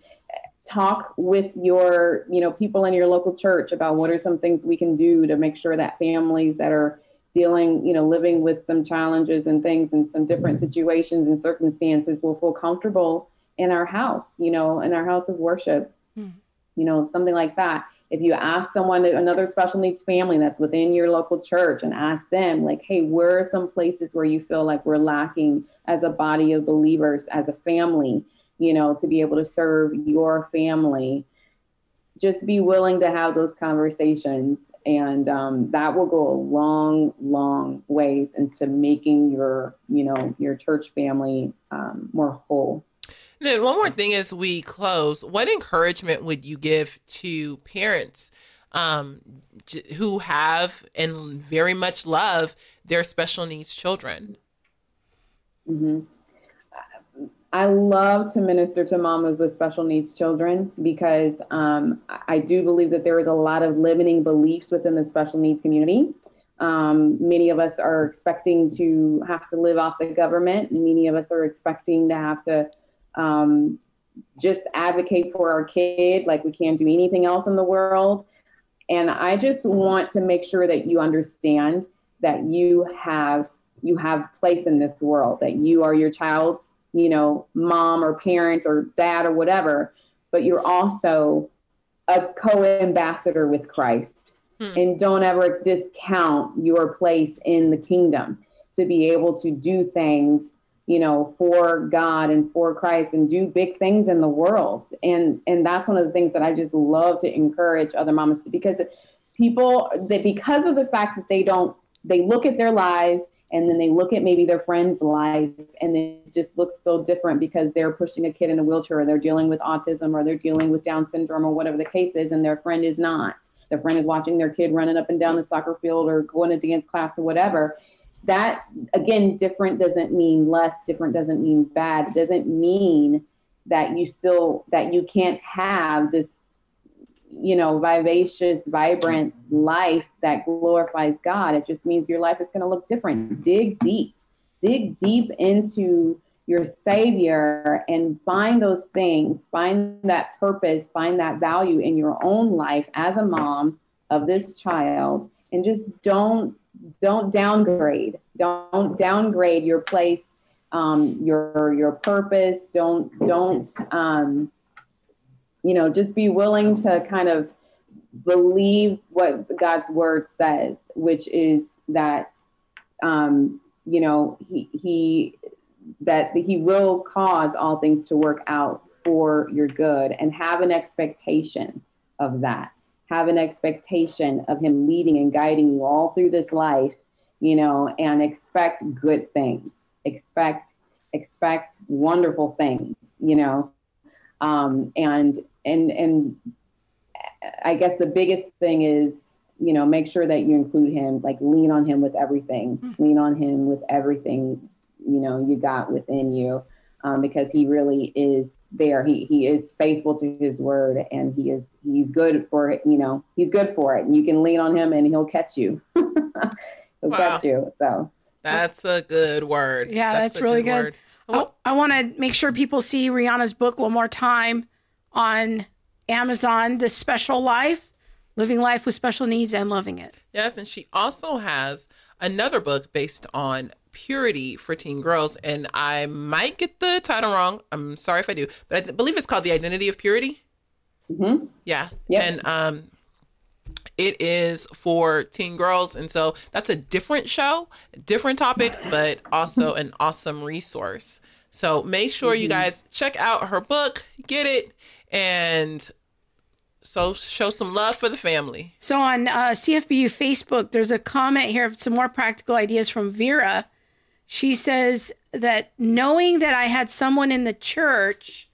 Talk with your you know people in your local church about what are some things we can do to make sure that families that are dealing you know living with some challenges and things and some different situations and circumstances will feel comfortable in our house you know in our house of worship. Mm. you know something like that if you ask someone another special needs family that's within your local church and ask them like hey where are some places where you feel like we're lacking as a body of believers as a family you know to be able to serve your family? Just be willing to have those conversations and um, that will go a long long ways into making your you know your church family um, more whole then one more thing as we close, what encouragement would you give to parents um, who have and very much love their special needs children? Mm-hmm. I love to minister to mamas with special needs children because um, I do believe that there is a lot of limiting beliefs within the special needs community. Um, many of us are expecting to have to live off the government, and many of us are expecting to have to um, just advocate for our kid like we can't do anything else in the world. And I just want to make sure that you understand that you have you have place in this world, that you are your child's, you know, mom or parent or dad or whatever, but you're also a co-ambassador with Christ. Hmm. And don't ever discount your place in the kingdom to be able to do things you know for god and for christ and do big things in the world. And and that's one of the things that i just love to encourage other mamas to because people that because of the fact that they don't they look at their lives and then they look at maybe their friend's life and it just looks so different because they're pushing a kid in a wheelchair or they're dealing with autism or they're dealing with down syndrome or whatever the case is and their friend is not. Their friend is watching their kid running up and down the soccer field or going to dance class or whatever that again different doesn't mean less different doesn't mean bad. It doesn't mean that you still that you can't have this you know, vivacious, vibrant life that glorifies God. It just means your life is going to look different. Dig deep, dig deep into your Savior and find those things, find that purpose, find that value in your own life as a mom of this child, and just don't don't downgrade. Don't downgrade your place, um, your your purpose. Don't don't um, you know, just be willing to kind of believe what God's word says, which is that, um, you know, he, he, that he will cause all things to work out for your good and have an expectation of that. Have an expectation of him leading and guiding you all through this life, you know, and expect good things. Expect, expect wonderful things, you know. Um, and and and I guess the biggest thing is you know make sure that you include him like lean on him with everything mm-hmm. lean on him with everything you know you got within you um, because he really is there he he is faithful to his word and he is he's good for it you know he's good for it and you can lean on him and he'll catch you he'll wow. catch you so that's a good word yeah that's, that's really good, good. I, I want to make sure people see rihanna's book one more time on Amazon, The Special Life, Living Life with Special Needs and Loving It. Yes, and she also has another book based on purity for teen girls. And I might get the title wrong. I'm sorry if I do, but I believe it's called The Identity of Purity. Mm-hmm. Yeah. Yep. And um, it is for teen girls. And so that's a different show, different topic, but also an awesome resource. So make sure mm-hmm. you guys check out her book, get it, and so show some love for the family. So on uh, CFBU Facebook, there's a comment here of some more practical ideas from Vera. She says that knowing that I had someone in the church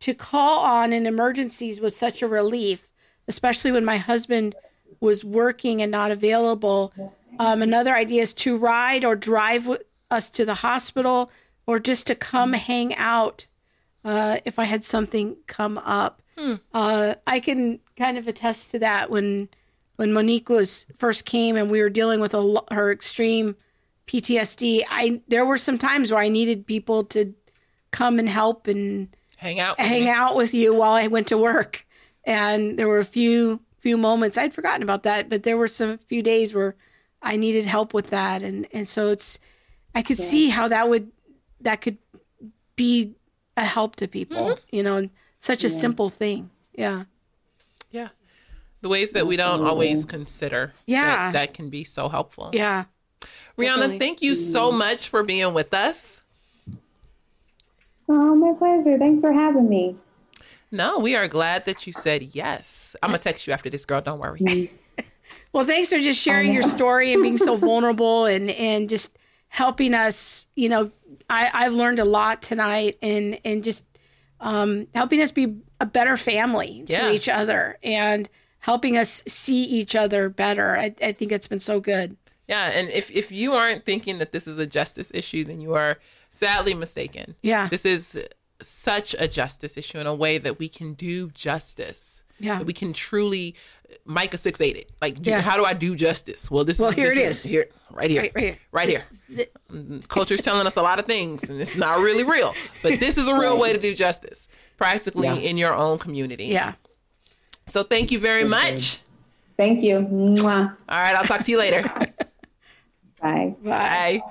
to call on in emergencies was such a relief, especially when my husband was working and not available. Um, another idea is to ride or drive with us to the hospital or just to come hang out uh, if I had something come up. Hmm. Uh, I can kind of attest to that when when Monique was first came and we were dealing with a, her extreme PTSD. I there were some times where I needed people to come and help and hang out hang me. out with you while I went to work. And there were a few few moments I'd forgotten about that, but there were some few days where I needed help with that, and and so it's I could yeah. see how that would that could be a help to people, mm-hmm. you know, such a yeah. simple thing. Yeah. Yeah. The ways that we don't always consider. Yeah. That, that can be so helpful. Yeah. Rihanna, Definitely. thank you so much for being with us. Oh, my pleasure. Thanks for having me. No, we are glad that you said yes. I'm going to text you after this, girl. Don't worry. Mm. well, thanks for just sharing your story and being so vulnerable and, and just helping us, you know, I, I've learned a lot tonight and and just um, helping us be a better family to yeah. each other and helping us see each other better. I, I think it's been so good. Yeah, and if if you aren't thinking that this is a justice issue, then you are sadly mistaken. Yeah, this is such a justice issue in a way that we can do justice. Yeah, we can truly Micah six eight it. Like, yeah. how do I do justice? Well, this well, is here this it is. here, right here, right, right here, right here. Mm-hmm. Culture's telling us a lot of things, and it's not really real. But this is a real way to do justice, practically yeah. in your own community. Yeah. So thank you very much. Thank you. Mwah. All right, I'll talk to you later. Bye. Bye.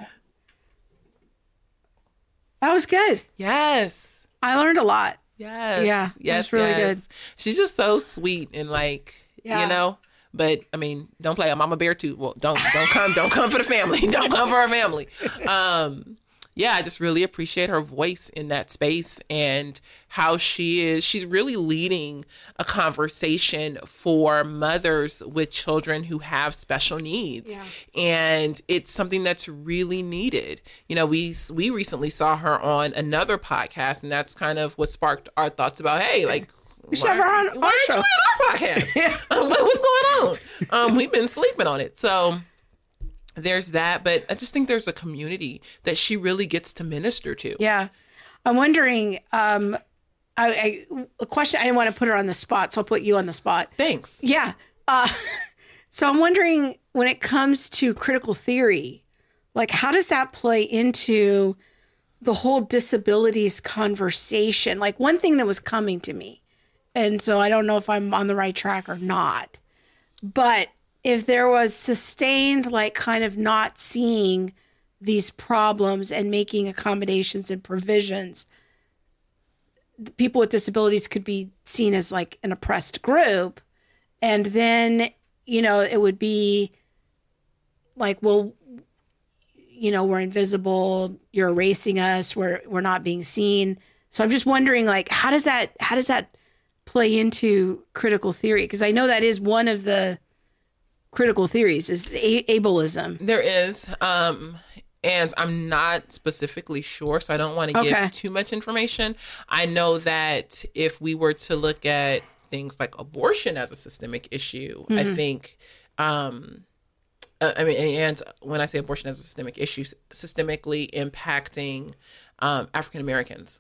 That was good. Yes. I learned a lot. Yes. Yeah. Yes. really yes. good. She's just so sweet and like yeah. You know? But I mean, don't play a mama bear too. Well, don't don't come, don't come for the family. Don't come for our family. Um yeah, I just really appreciate her voice in that space and how she is. She's really leading a conversation for mothers with children who have special needs, Yeah. and it's something that's really needed. You know, we we recently saw her on another podcast, and that's kind of what sparked our thoughts about, hey, like. We should have her on why our aren't show. you on our podcast? Um, what- what's going on? Um, we've been sleeping on it, so there's that but i just think there's a community that she really gets to minister to Yeah. I'm wondering, um, I, I, a question, I didn't want to put her on the spot, so I'll put you on the spot. thanks Yeah. Uh, so I'm wondering when it comes to critical theory, like how does that play into the whole disabilities conversation? Like one thing that was coming to me, and so I don't know if I'm on the right track or not, but if there was sustained, like kind of not seeing these problems and making accommodations and provisions, people with disabilities could be seen as like an oppressed group. And then you know it would be like well you know we're invisible you're erasing us we're we're not being seen. So i'm just wondering like how does that how does that play into critical theory? Because i know that is one of the critical theories is a- ableism there is um and i'm not specifically sure so i don't want to Okay. give too much information i know that if we were to look at things like abortion as a systemic issue i think um uh, I mean, and when I say abortion as a systemic issue, systemically impacting um, African Americans.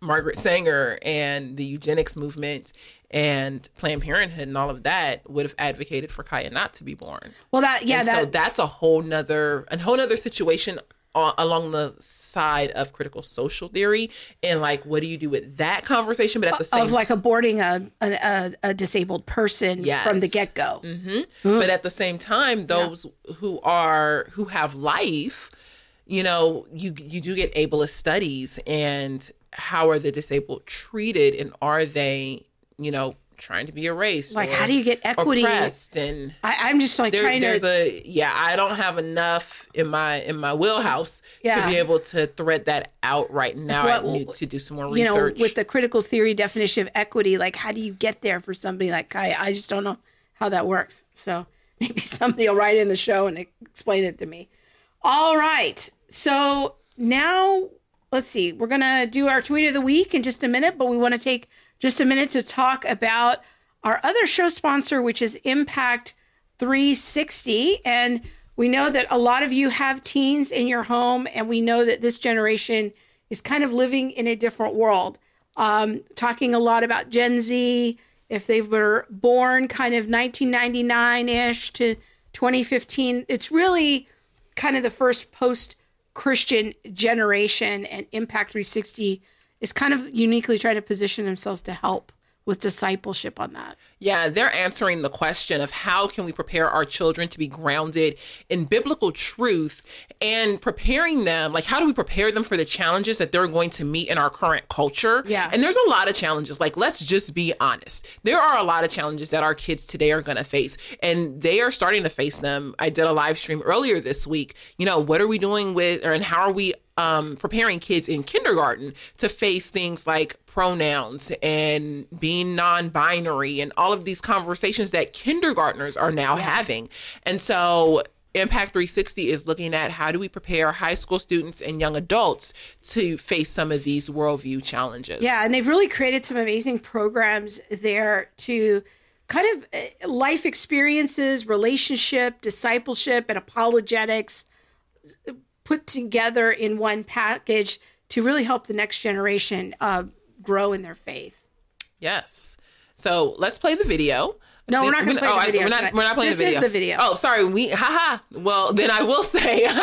Margaret Sanger and the eugenics movement and Planned Parenthood and all of that would have advocated for Kaya not to be born. well that yeah and that so that's a whole nother a whole nother situation along the side of critical social theory. And like what do you do with that conversation but at the same of like aborting a a, a, disabled person Yes. from the get-go. Mm-hmm. Mm. But at the same time those who are who have life you know you you do get ableist studies. And how are the disabled treated? And are they you know trying to be erased Like, how do you get equity? oppressed and I, i'm just like there, trying there's to a yeah i don't have enough in my in my wheelhouse Yeah. to be able to thread that out right now i need to do some more you know, with the critical theory definition of equity, like how do you get there for somebody like Kaya? I just don't know how that works. So maybe somebody will write in the show and explain it to me. All right. So now let's see. We're gonna do our tweet of the week in just a minute, but we want to take just a minute to talk about our other show sponsor, which is Impact 360. And we know that a lot of you have teens in your home, and we know that this generation is kind of living in a different world. Um, talking a lot about Gen Z, if they were born kind of 1999 ish to 2015, it's really kind of the first post Christian generation, and Impact 360 is kind of uniquely trying to position themselves to help with discipleship on that. Yeah, they're answering the question of how can we prepare our children to be grounded in biblical truth and preparing them, like how do we prepare them for the challenges that they're going to meet in our current culture? Yeah. And there's a lot of challenges. Like let's just be honest. There are a lot of challenges that our kids today are going to face and they are starting to face them. I did a live stream earlier this week. You know, what are we doing with or and how are we um, preparing kids in kindergarten to face things like pronouns and being non-binary and all of these conversations that kindergartners are now having. And so Impact 360 is looking at how do we prepare high school students and young adults to face some of these worldview challenges. Yeah, and they've really created some amazing programs there to kind of uh, life experiences, relationship, discipleship, and apologetics put together in one package to really help the next generation uh, grow in their faith. Yes. So let's play the video. No, we're not gonna play the I- video We're not, we're not playing This the is video. the video. Oh, sorry. We haha. Well, then I will say, y'all,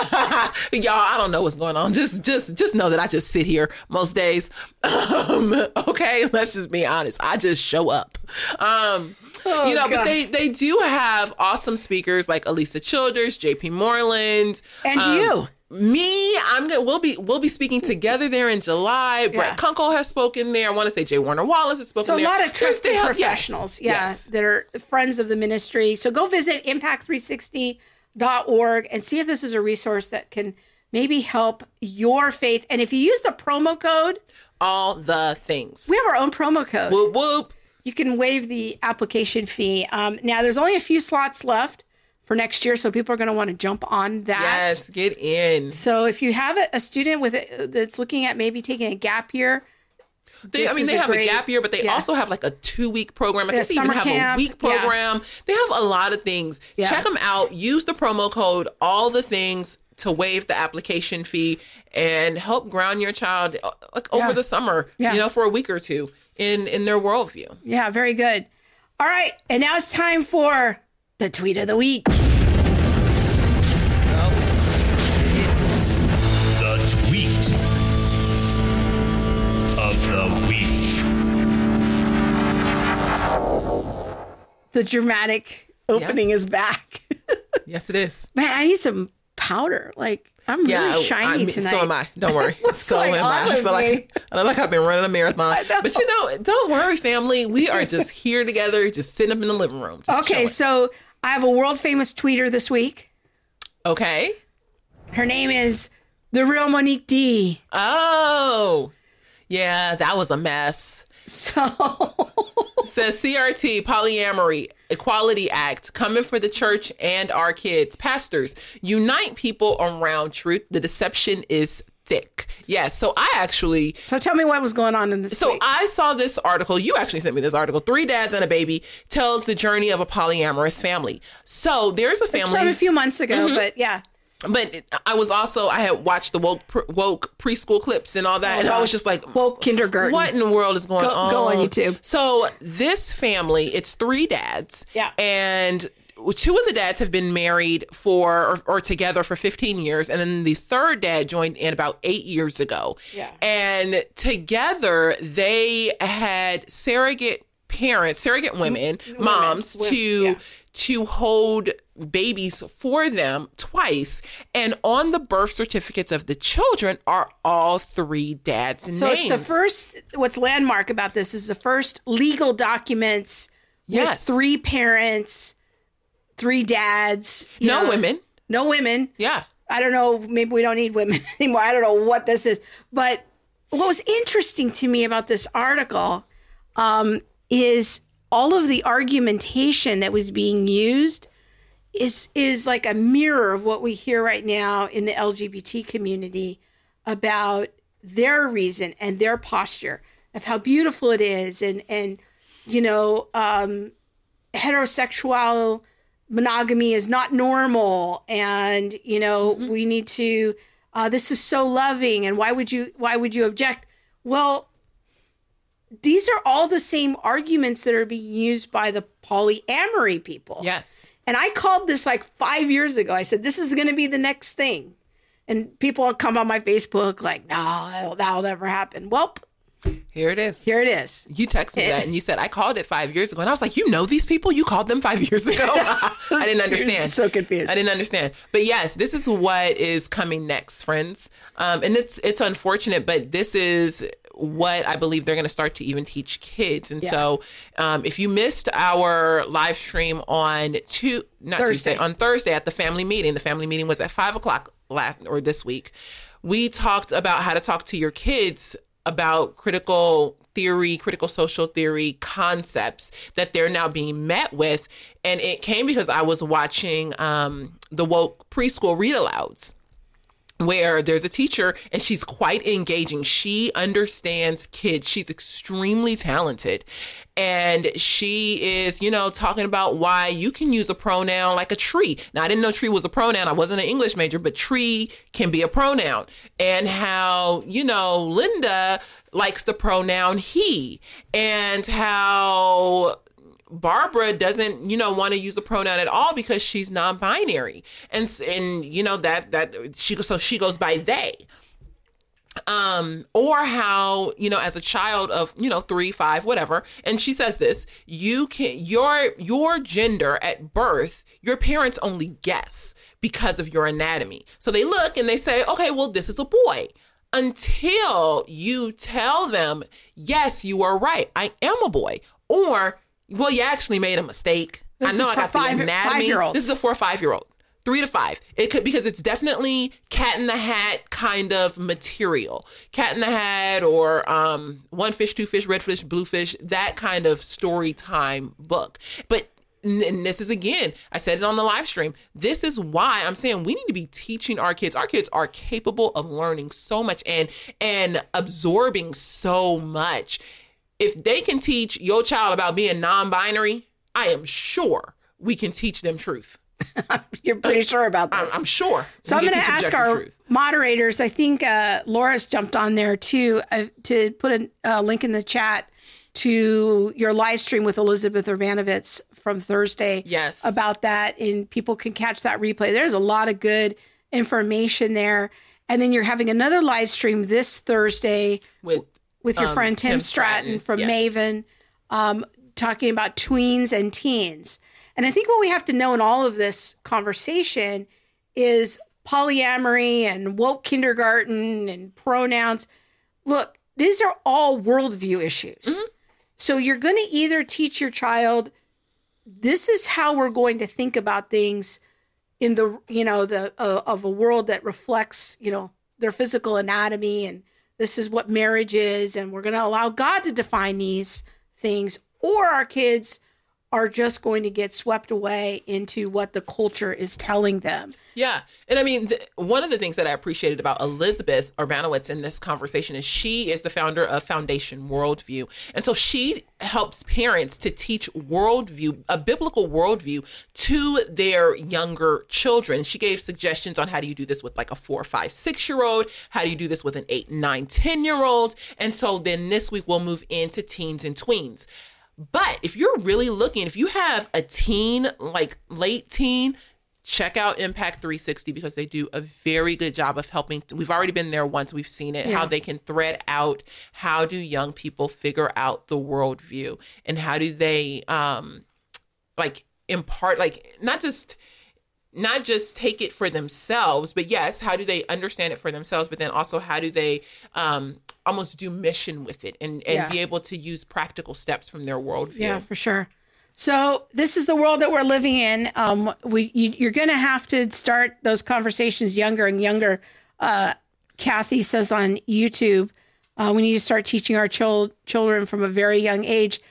I don't know what's going on. Just, just, just know that I just sit here most days. Um, okay, let's just be honest. I just show up. Um, you know, but they they do have awesome speakers like Alisa Childers, J.P. Moreland, And um, you. Me, I'm gonna we'll be we'll be speaking together there in July. Brett Kunkle has spoken there. I want to say J. Warner Wallace has spoken there. So a lot of trusted have- yes, professionals, yeah, yes. that are friends of the ministry. So go visit impact360.org and see if this is a resource that can maybe help your faith. And if you use the promo code, All the things. we have our own promo code. Whoop whoop. you can waive the application fee. Um, now, there's only a few slots left for next year, so people are going to want to jump on that. Yes, get in. So if you have a, student with a, that's looking at maybe taking a gap year, They, I mean, they a have great- a gap year, but they yeah. also have like a two week program. I Yeah, think they even have camp, a week yeah. program. They have a lot of things. Yeah. Check them out. Use the promo code, all the things to waive the application fee and help ground your child uh, like over the summer, Yeah. you know, for a week or two in in their worldview. yeah, very good. All right, and now it's time for the tweet of the week. The dramatic opening Yes. is back. Yes, it is. Man, I need some powder. Like I'm really shiny I mean, tonight. So am I. Don't worry. so am I. I feel like I feel like I've been running a marathon. But you know, don't worry, family. We are just here together, just sitting up in the living room. Okay, chilling. so I have a world famous tweeter this week. Okay. Her name is the real Monique D. Oh, yeah, that was a mess. So Says CRT, polyamory, Equality Act, coming for the church and our kids. Pastors, unite people around truth. The deception is thick. Yes, so I actually so tell me what was going on in this. So week. I saw this article. You actually sent me this article. Three dads and a baby tells the journey of a polyamorous family. So there's a it's from a few months ago, Mm-hmm. but yeah. But I was also I had watched the woke pr- woke preschool clips and all that, and I was just like, Woke kindergarten. what in the world is going Go- on? go on YouTube. So this family, it's three dads. Yeah. And two of the dads have been married for or, or together for 15 years, and then the third dad joined in about eight years ago. Yeah. And together they had surrogate parents, surrogate women, moms Women, to yeah. To hold babies for them twice and on the birth certificates of the children are all three dads So names it's the first. What's landmark about this is the first legal documents Yes. with three parents, three dads, no know, women no women. yeah I don't know. Maybe we don't need women anymore. I don't know what this is. But what was interesting to me about this article um, is all of the argumentation that was being used is is like a mirror of what we hear right now in the LGBT community about their reason and their posture of how beautiful it is and and you know um, heterosexual monogamy is not normal and you know we need to uh, this is so loving and why would you why would you object? Well these are all the same arguments that are being used by the polyamory people. Yes. And i called this like five years ago. I said this is going to be the next thing. And people will come on my facebook like no that'll, that'll never happen. Well here it is. Here it is. You texted me that and you said I called it five years ago. And I was like you know these people? You called them five years ago? I didn't understand. So confused. I didn't understand. But yes this is what is coming next friends. Um, and it's it's unfortunate but this is what I believe they're going to start to even teach kids and so um, if you missed our live stream on two not Thursday. Tuesday on Thursday at the family meeting the family meeting was at five o'clock last or this week we talked about how to talk to your kids about critical theory, critical social theory concepts that they're now being met with. And it came because I was watching um, the woke preschool read alouds where there's a teacher and she's quite engaging. She understands kids. She's extremely talented. And she is, you know, talking about why you can use a pronoun like a tree. Now, I didn't know tree was a pronoun. I wasn't an English major, but tree can be a pronoun. And how, you know, Linda likes the pronoun he. And how Barbara doesn't, you know, want to use a pronoun at all because she's non-binary, and and you know that that she so she goes by they. Um, or how you know, as a child of you know three, five, whatever, and she says this: you can your your gender at birth, your parents only guess because of your anatomy. So they look and they say, okay, well, this is a boy. Until you tell them, yes, you are right, I am a boy, or well, you actually made a mistake. This I know I got five- the anatomy. five-year-olds. This is a four or five year old. three to five. It could because it's definitely cat in the hat kind of material. Cat in the hat or um, one fish, two fish, red fish, blue fish, that kind of story time book. But and this is again, I said it on the live stream. This is why I'm saying we need to be teaching our kids. Our kids are capable of learning so much and and absorbing so much. If they can teach your child about being non-binary, I am sure we can teach them truth. You're pretty sure about this. I'm, I'm sure. So I'm going to ask our truth. moderators. I think uh, Laura's jumped on there too uh, to put a uh, link in the chat to your live stream with Elizabeth Urbanowicz from Thursday. Yes. about that, and people can catch that replay. There's a lot of good information there. And then you're having another live stream this Thursday with with your um, friend Tim, Tim Stratton, Stratton, from yes. Maven, um, talking about tweens and teens. And I think what we have to know in all of this conversation is polyamory and woke kindergarten and pronouns. Look, these are all worldview issues. Mm-hmm. So you're going to either teach your child this is how we're going to think about things in the you know the uh, of a world that reflects you know their physical anatomy and this is what marriage is and we're going to allow god to define these things or our kids are just going to get swept away into what the culture is telling them Yeah. And I mean, th- one of the things that I appreciated about Elizabeth Urbanowicz in this conversation is she is the founder of Foundation Worldview. And so she helps parents to teach worldview, a biblical worldview to their younger children. She gave suggestions on how do you do this with like a four, five, six year old? How do you do this with an eight, nine, 10 year old? And so then this week we'll move into teens and tweens. But if you're really looking, if you have a teen, like late teen, check out Impact 360 because they do a very good job of helping. We've already been there once, we've seen it, how they can thread out how do young people figure out the worldview and how do they, um, like, impart, like, not just not just take it for themselves, but yes, how do they understand it for themselves? But then also, how do they um, almost do mission with it and, and Yeah. be able to use practical steps from their worldview? Yeah, for sure. So this is the world that we're living in. Um, we you, you're going to have to start those conversations younger and younger. Uh, Kathy says on YouTube, uh, we need to start teaching our chil- children from a very young age.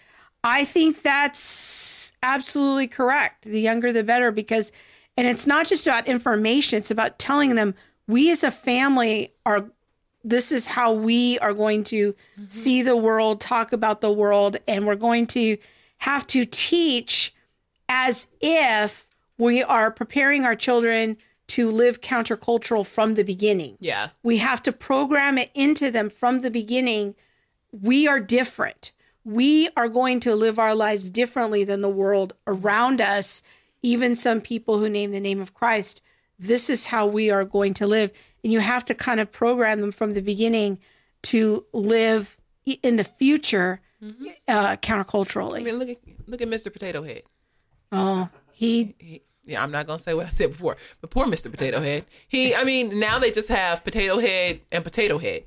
I think that's absolutely correct. The younger, the better, because, and it's not just about information; it's about telling them we as a family are this is how we are going to see the world, talk about the world, and we're going to have to teach as if we are preparing our children to live countercultural from the beginning. Yeah. We have to program it into them from the beginning. We are different. We are going to live our lives differently than the world around us. Even some people who name the name of Christ, this is how we are going to live. And you have to kind of program them from the beginning to live in the future uh, counterculturally. I mean, look at look at Mr. Potato Head. Oh, he He, yeah, I'm not gonna say what I said before, but poor Mr. Potato Head. He, I mean, now they just have Potato Head and Potato Head.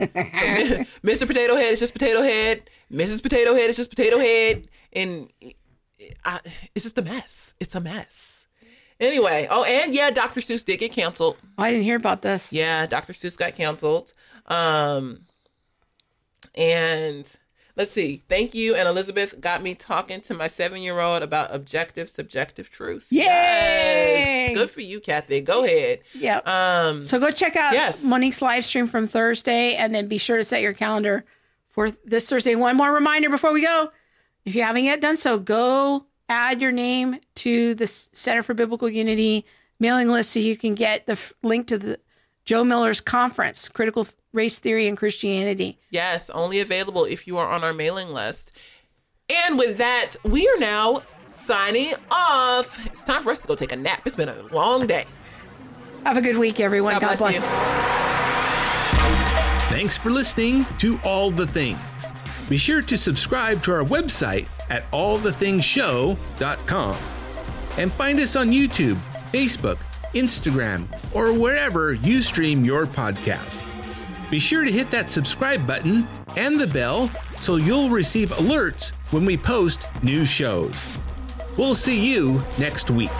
So, Mr. Potato Head is just Potato Head. Mrs. Potato Head is just Potato Head, and I, it's just a mess. It's a mess. Anyway, oh, and yeah, Dr. Seuss did get canceled. I didn't hear about this. Yeah, Dr. Seuss got canceled. Um, and let's see. Thank you. And Elizabeth got me talking to my seven year old about objective, subjective truth. Yay! Yes. Good for you, Kathy. Go ahead. Yeah. Um, So go check out Yes. Monique's live stream from Thursday, and then be sure to set your calendar for this Thursday. One more reminder before we go: if you haven't yet done so, go add your name to the Center for Biblical Unity mailing list so you can get the f- link to the Joe Miller's conference, Critical Race Theory and Christianity. yes, only available if you are on our mailing list. And with that, we are now signing off. It's time for us to go take a nap. It's been a long day. Have a good week, everyone. God God, bless bless. you. Thanks for listening to All the Things. Be sure to subscribe to our website at allthethingshow.com and find us on YouTube, Facebook, Instagram, or wherever you stream your podcast. Be sure to hit that subscribe button and the bell so you'll receive alerts when we post new shows. We'll see you next week.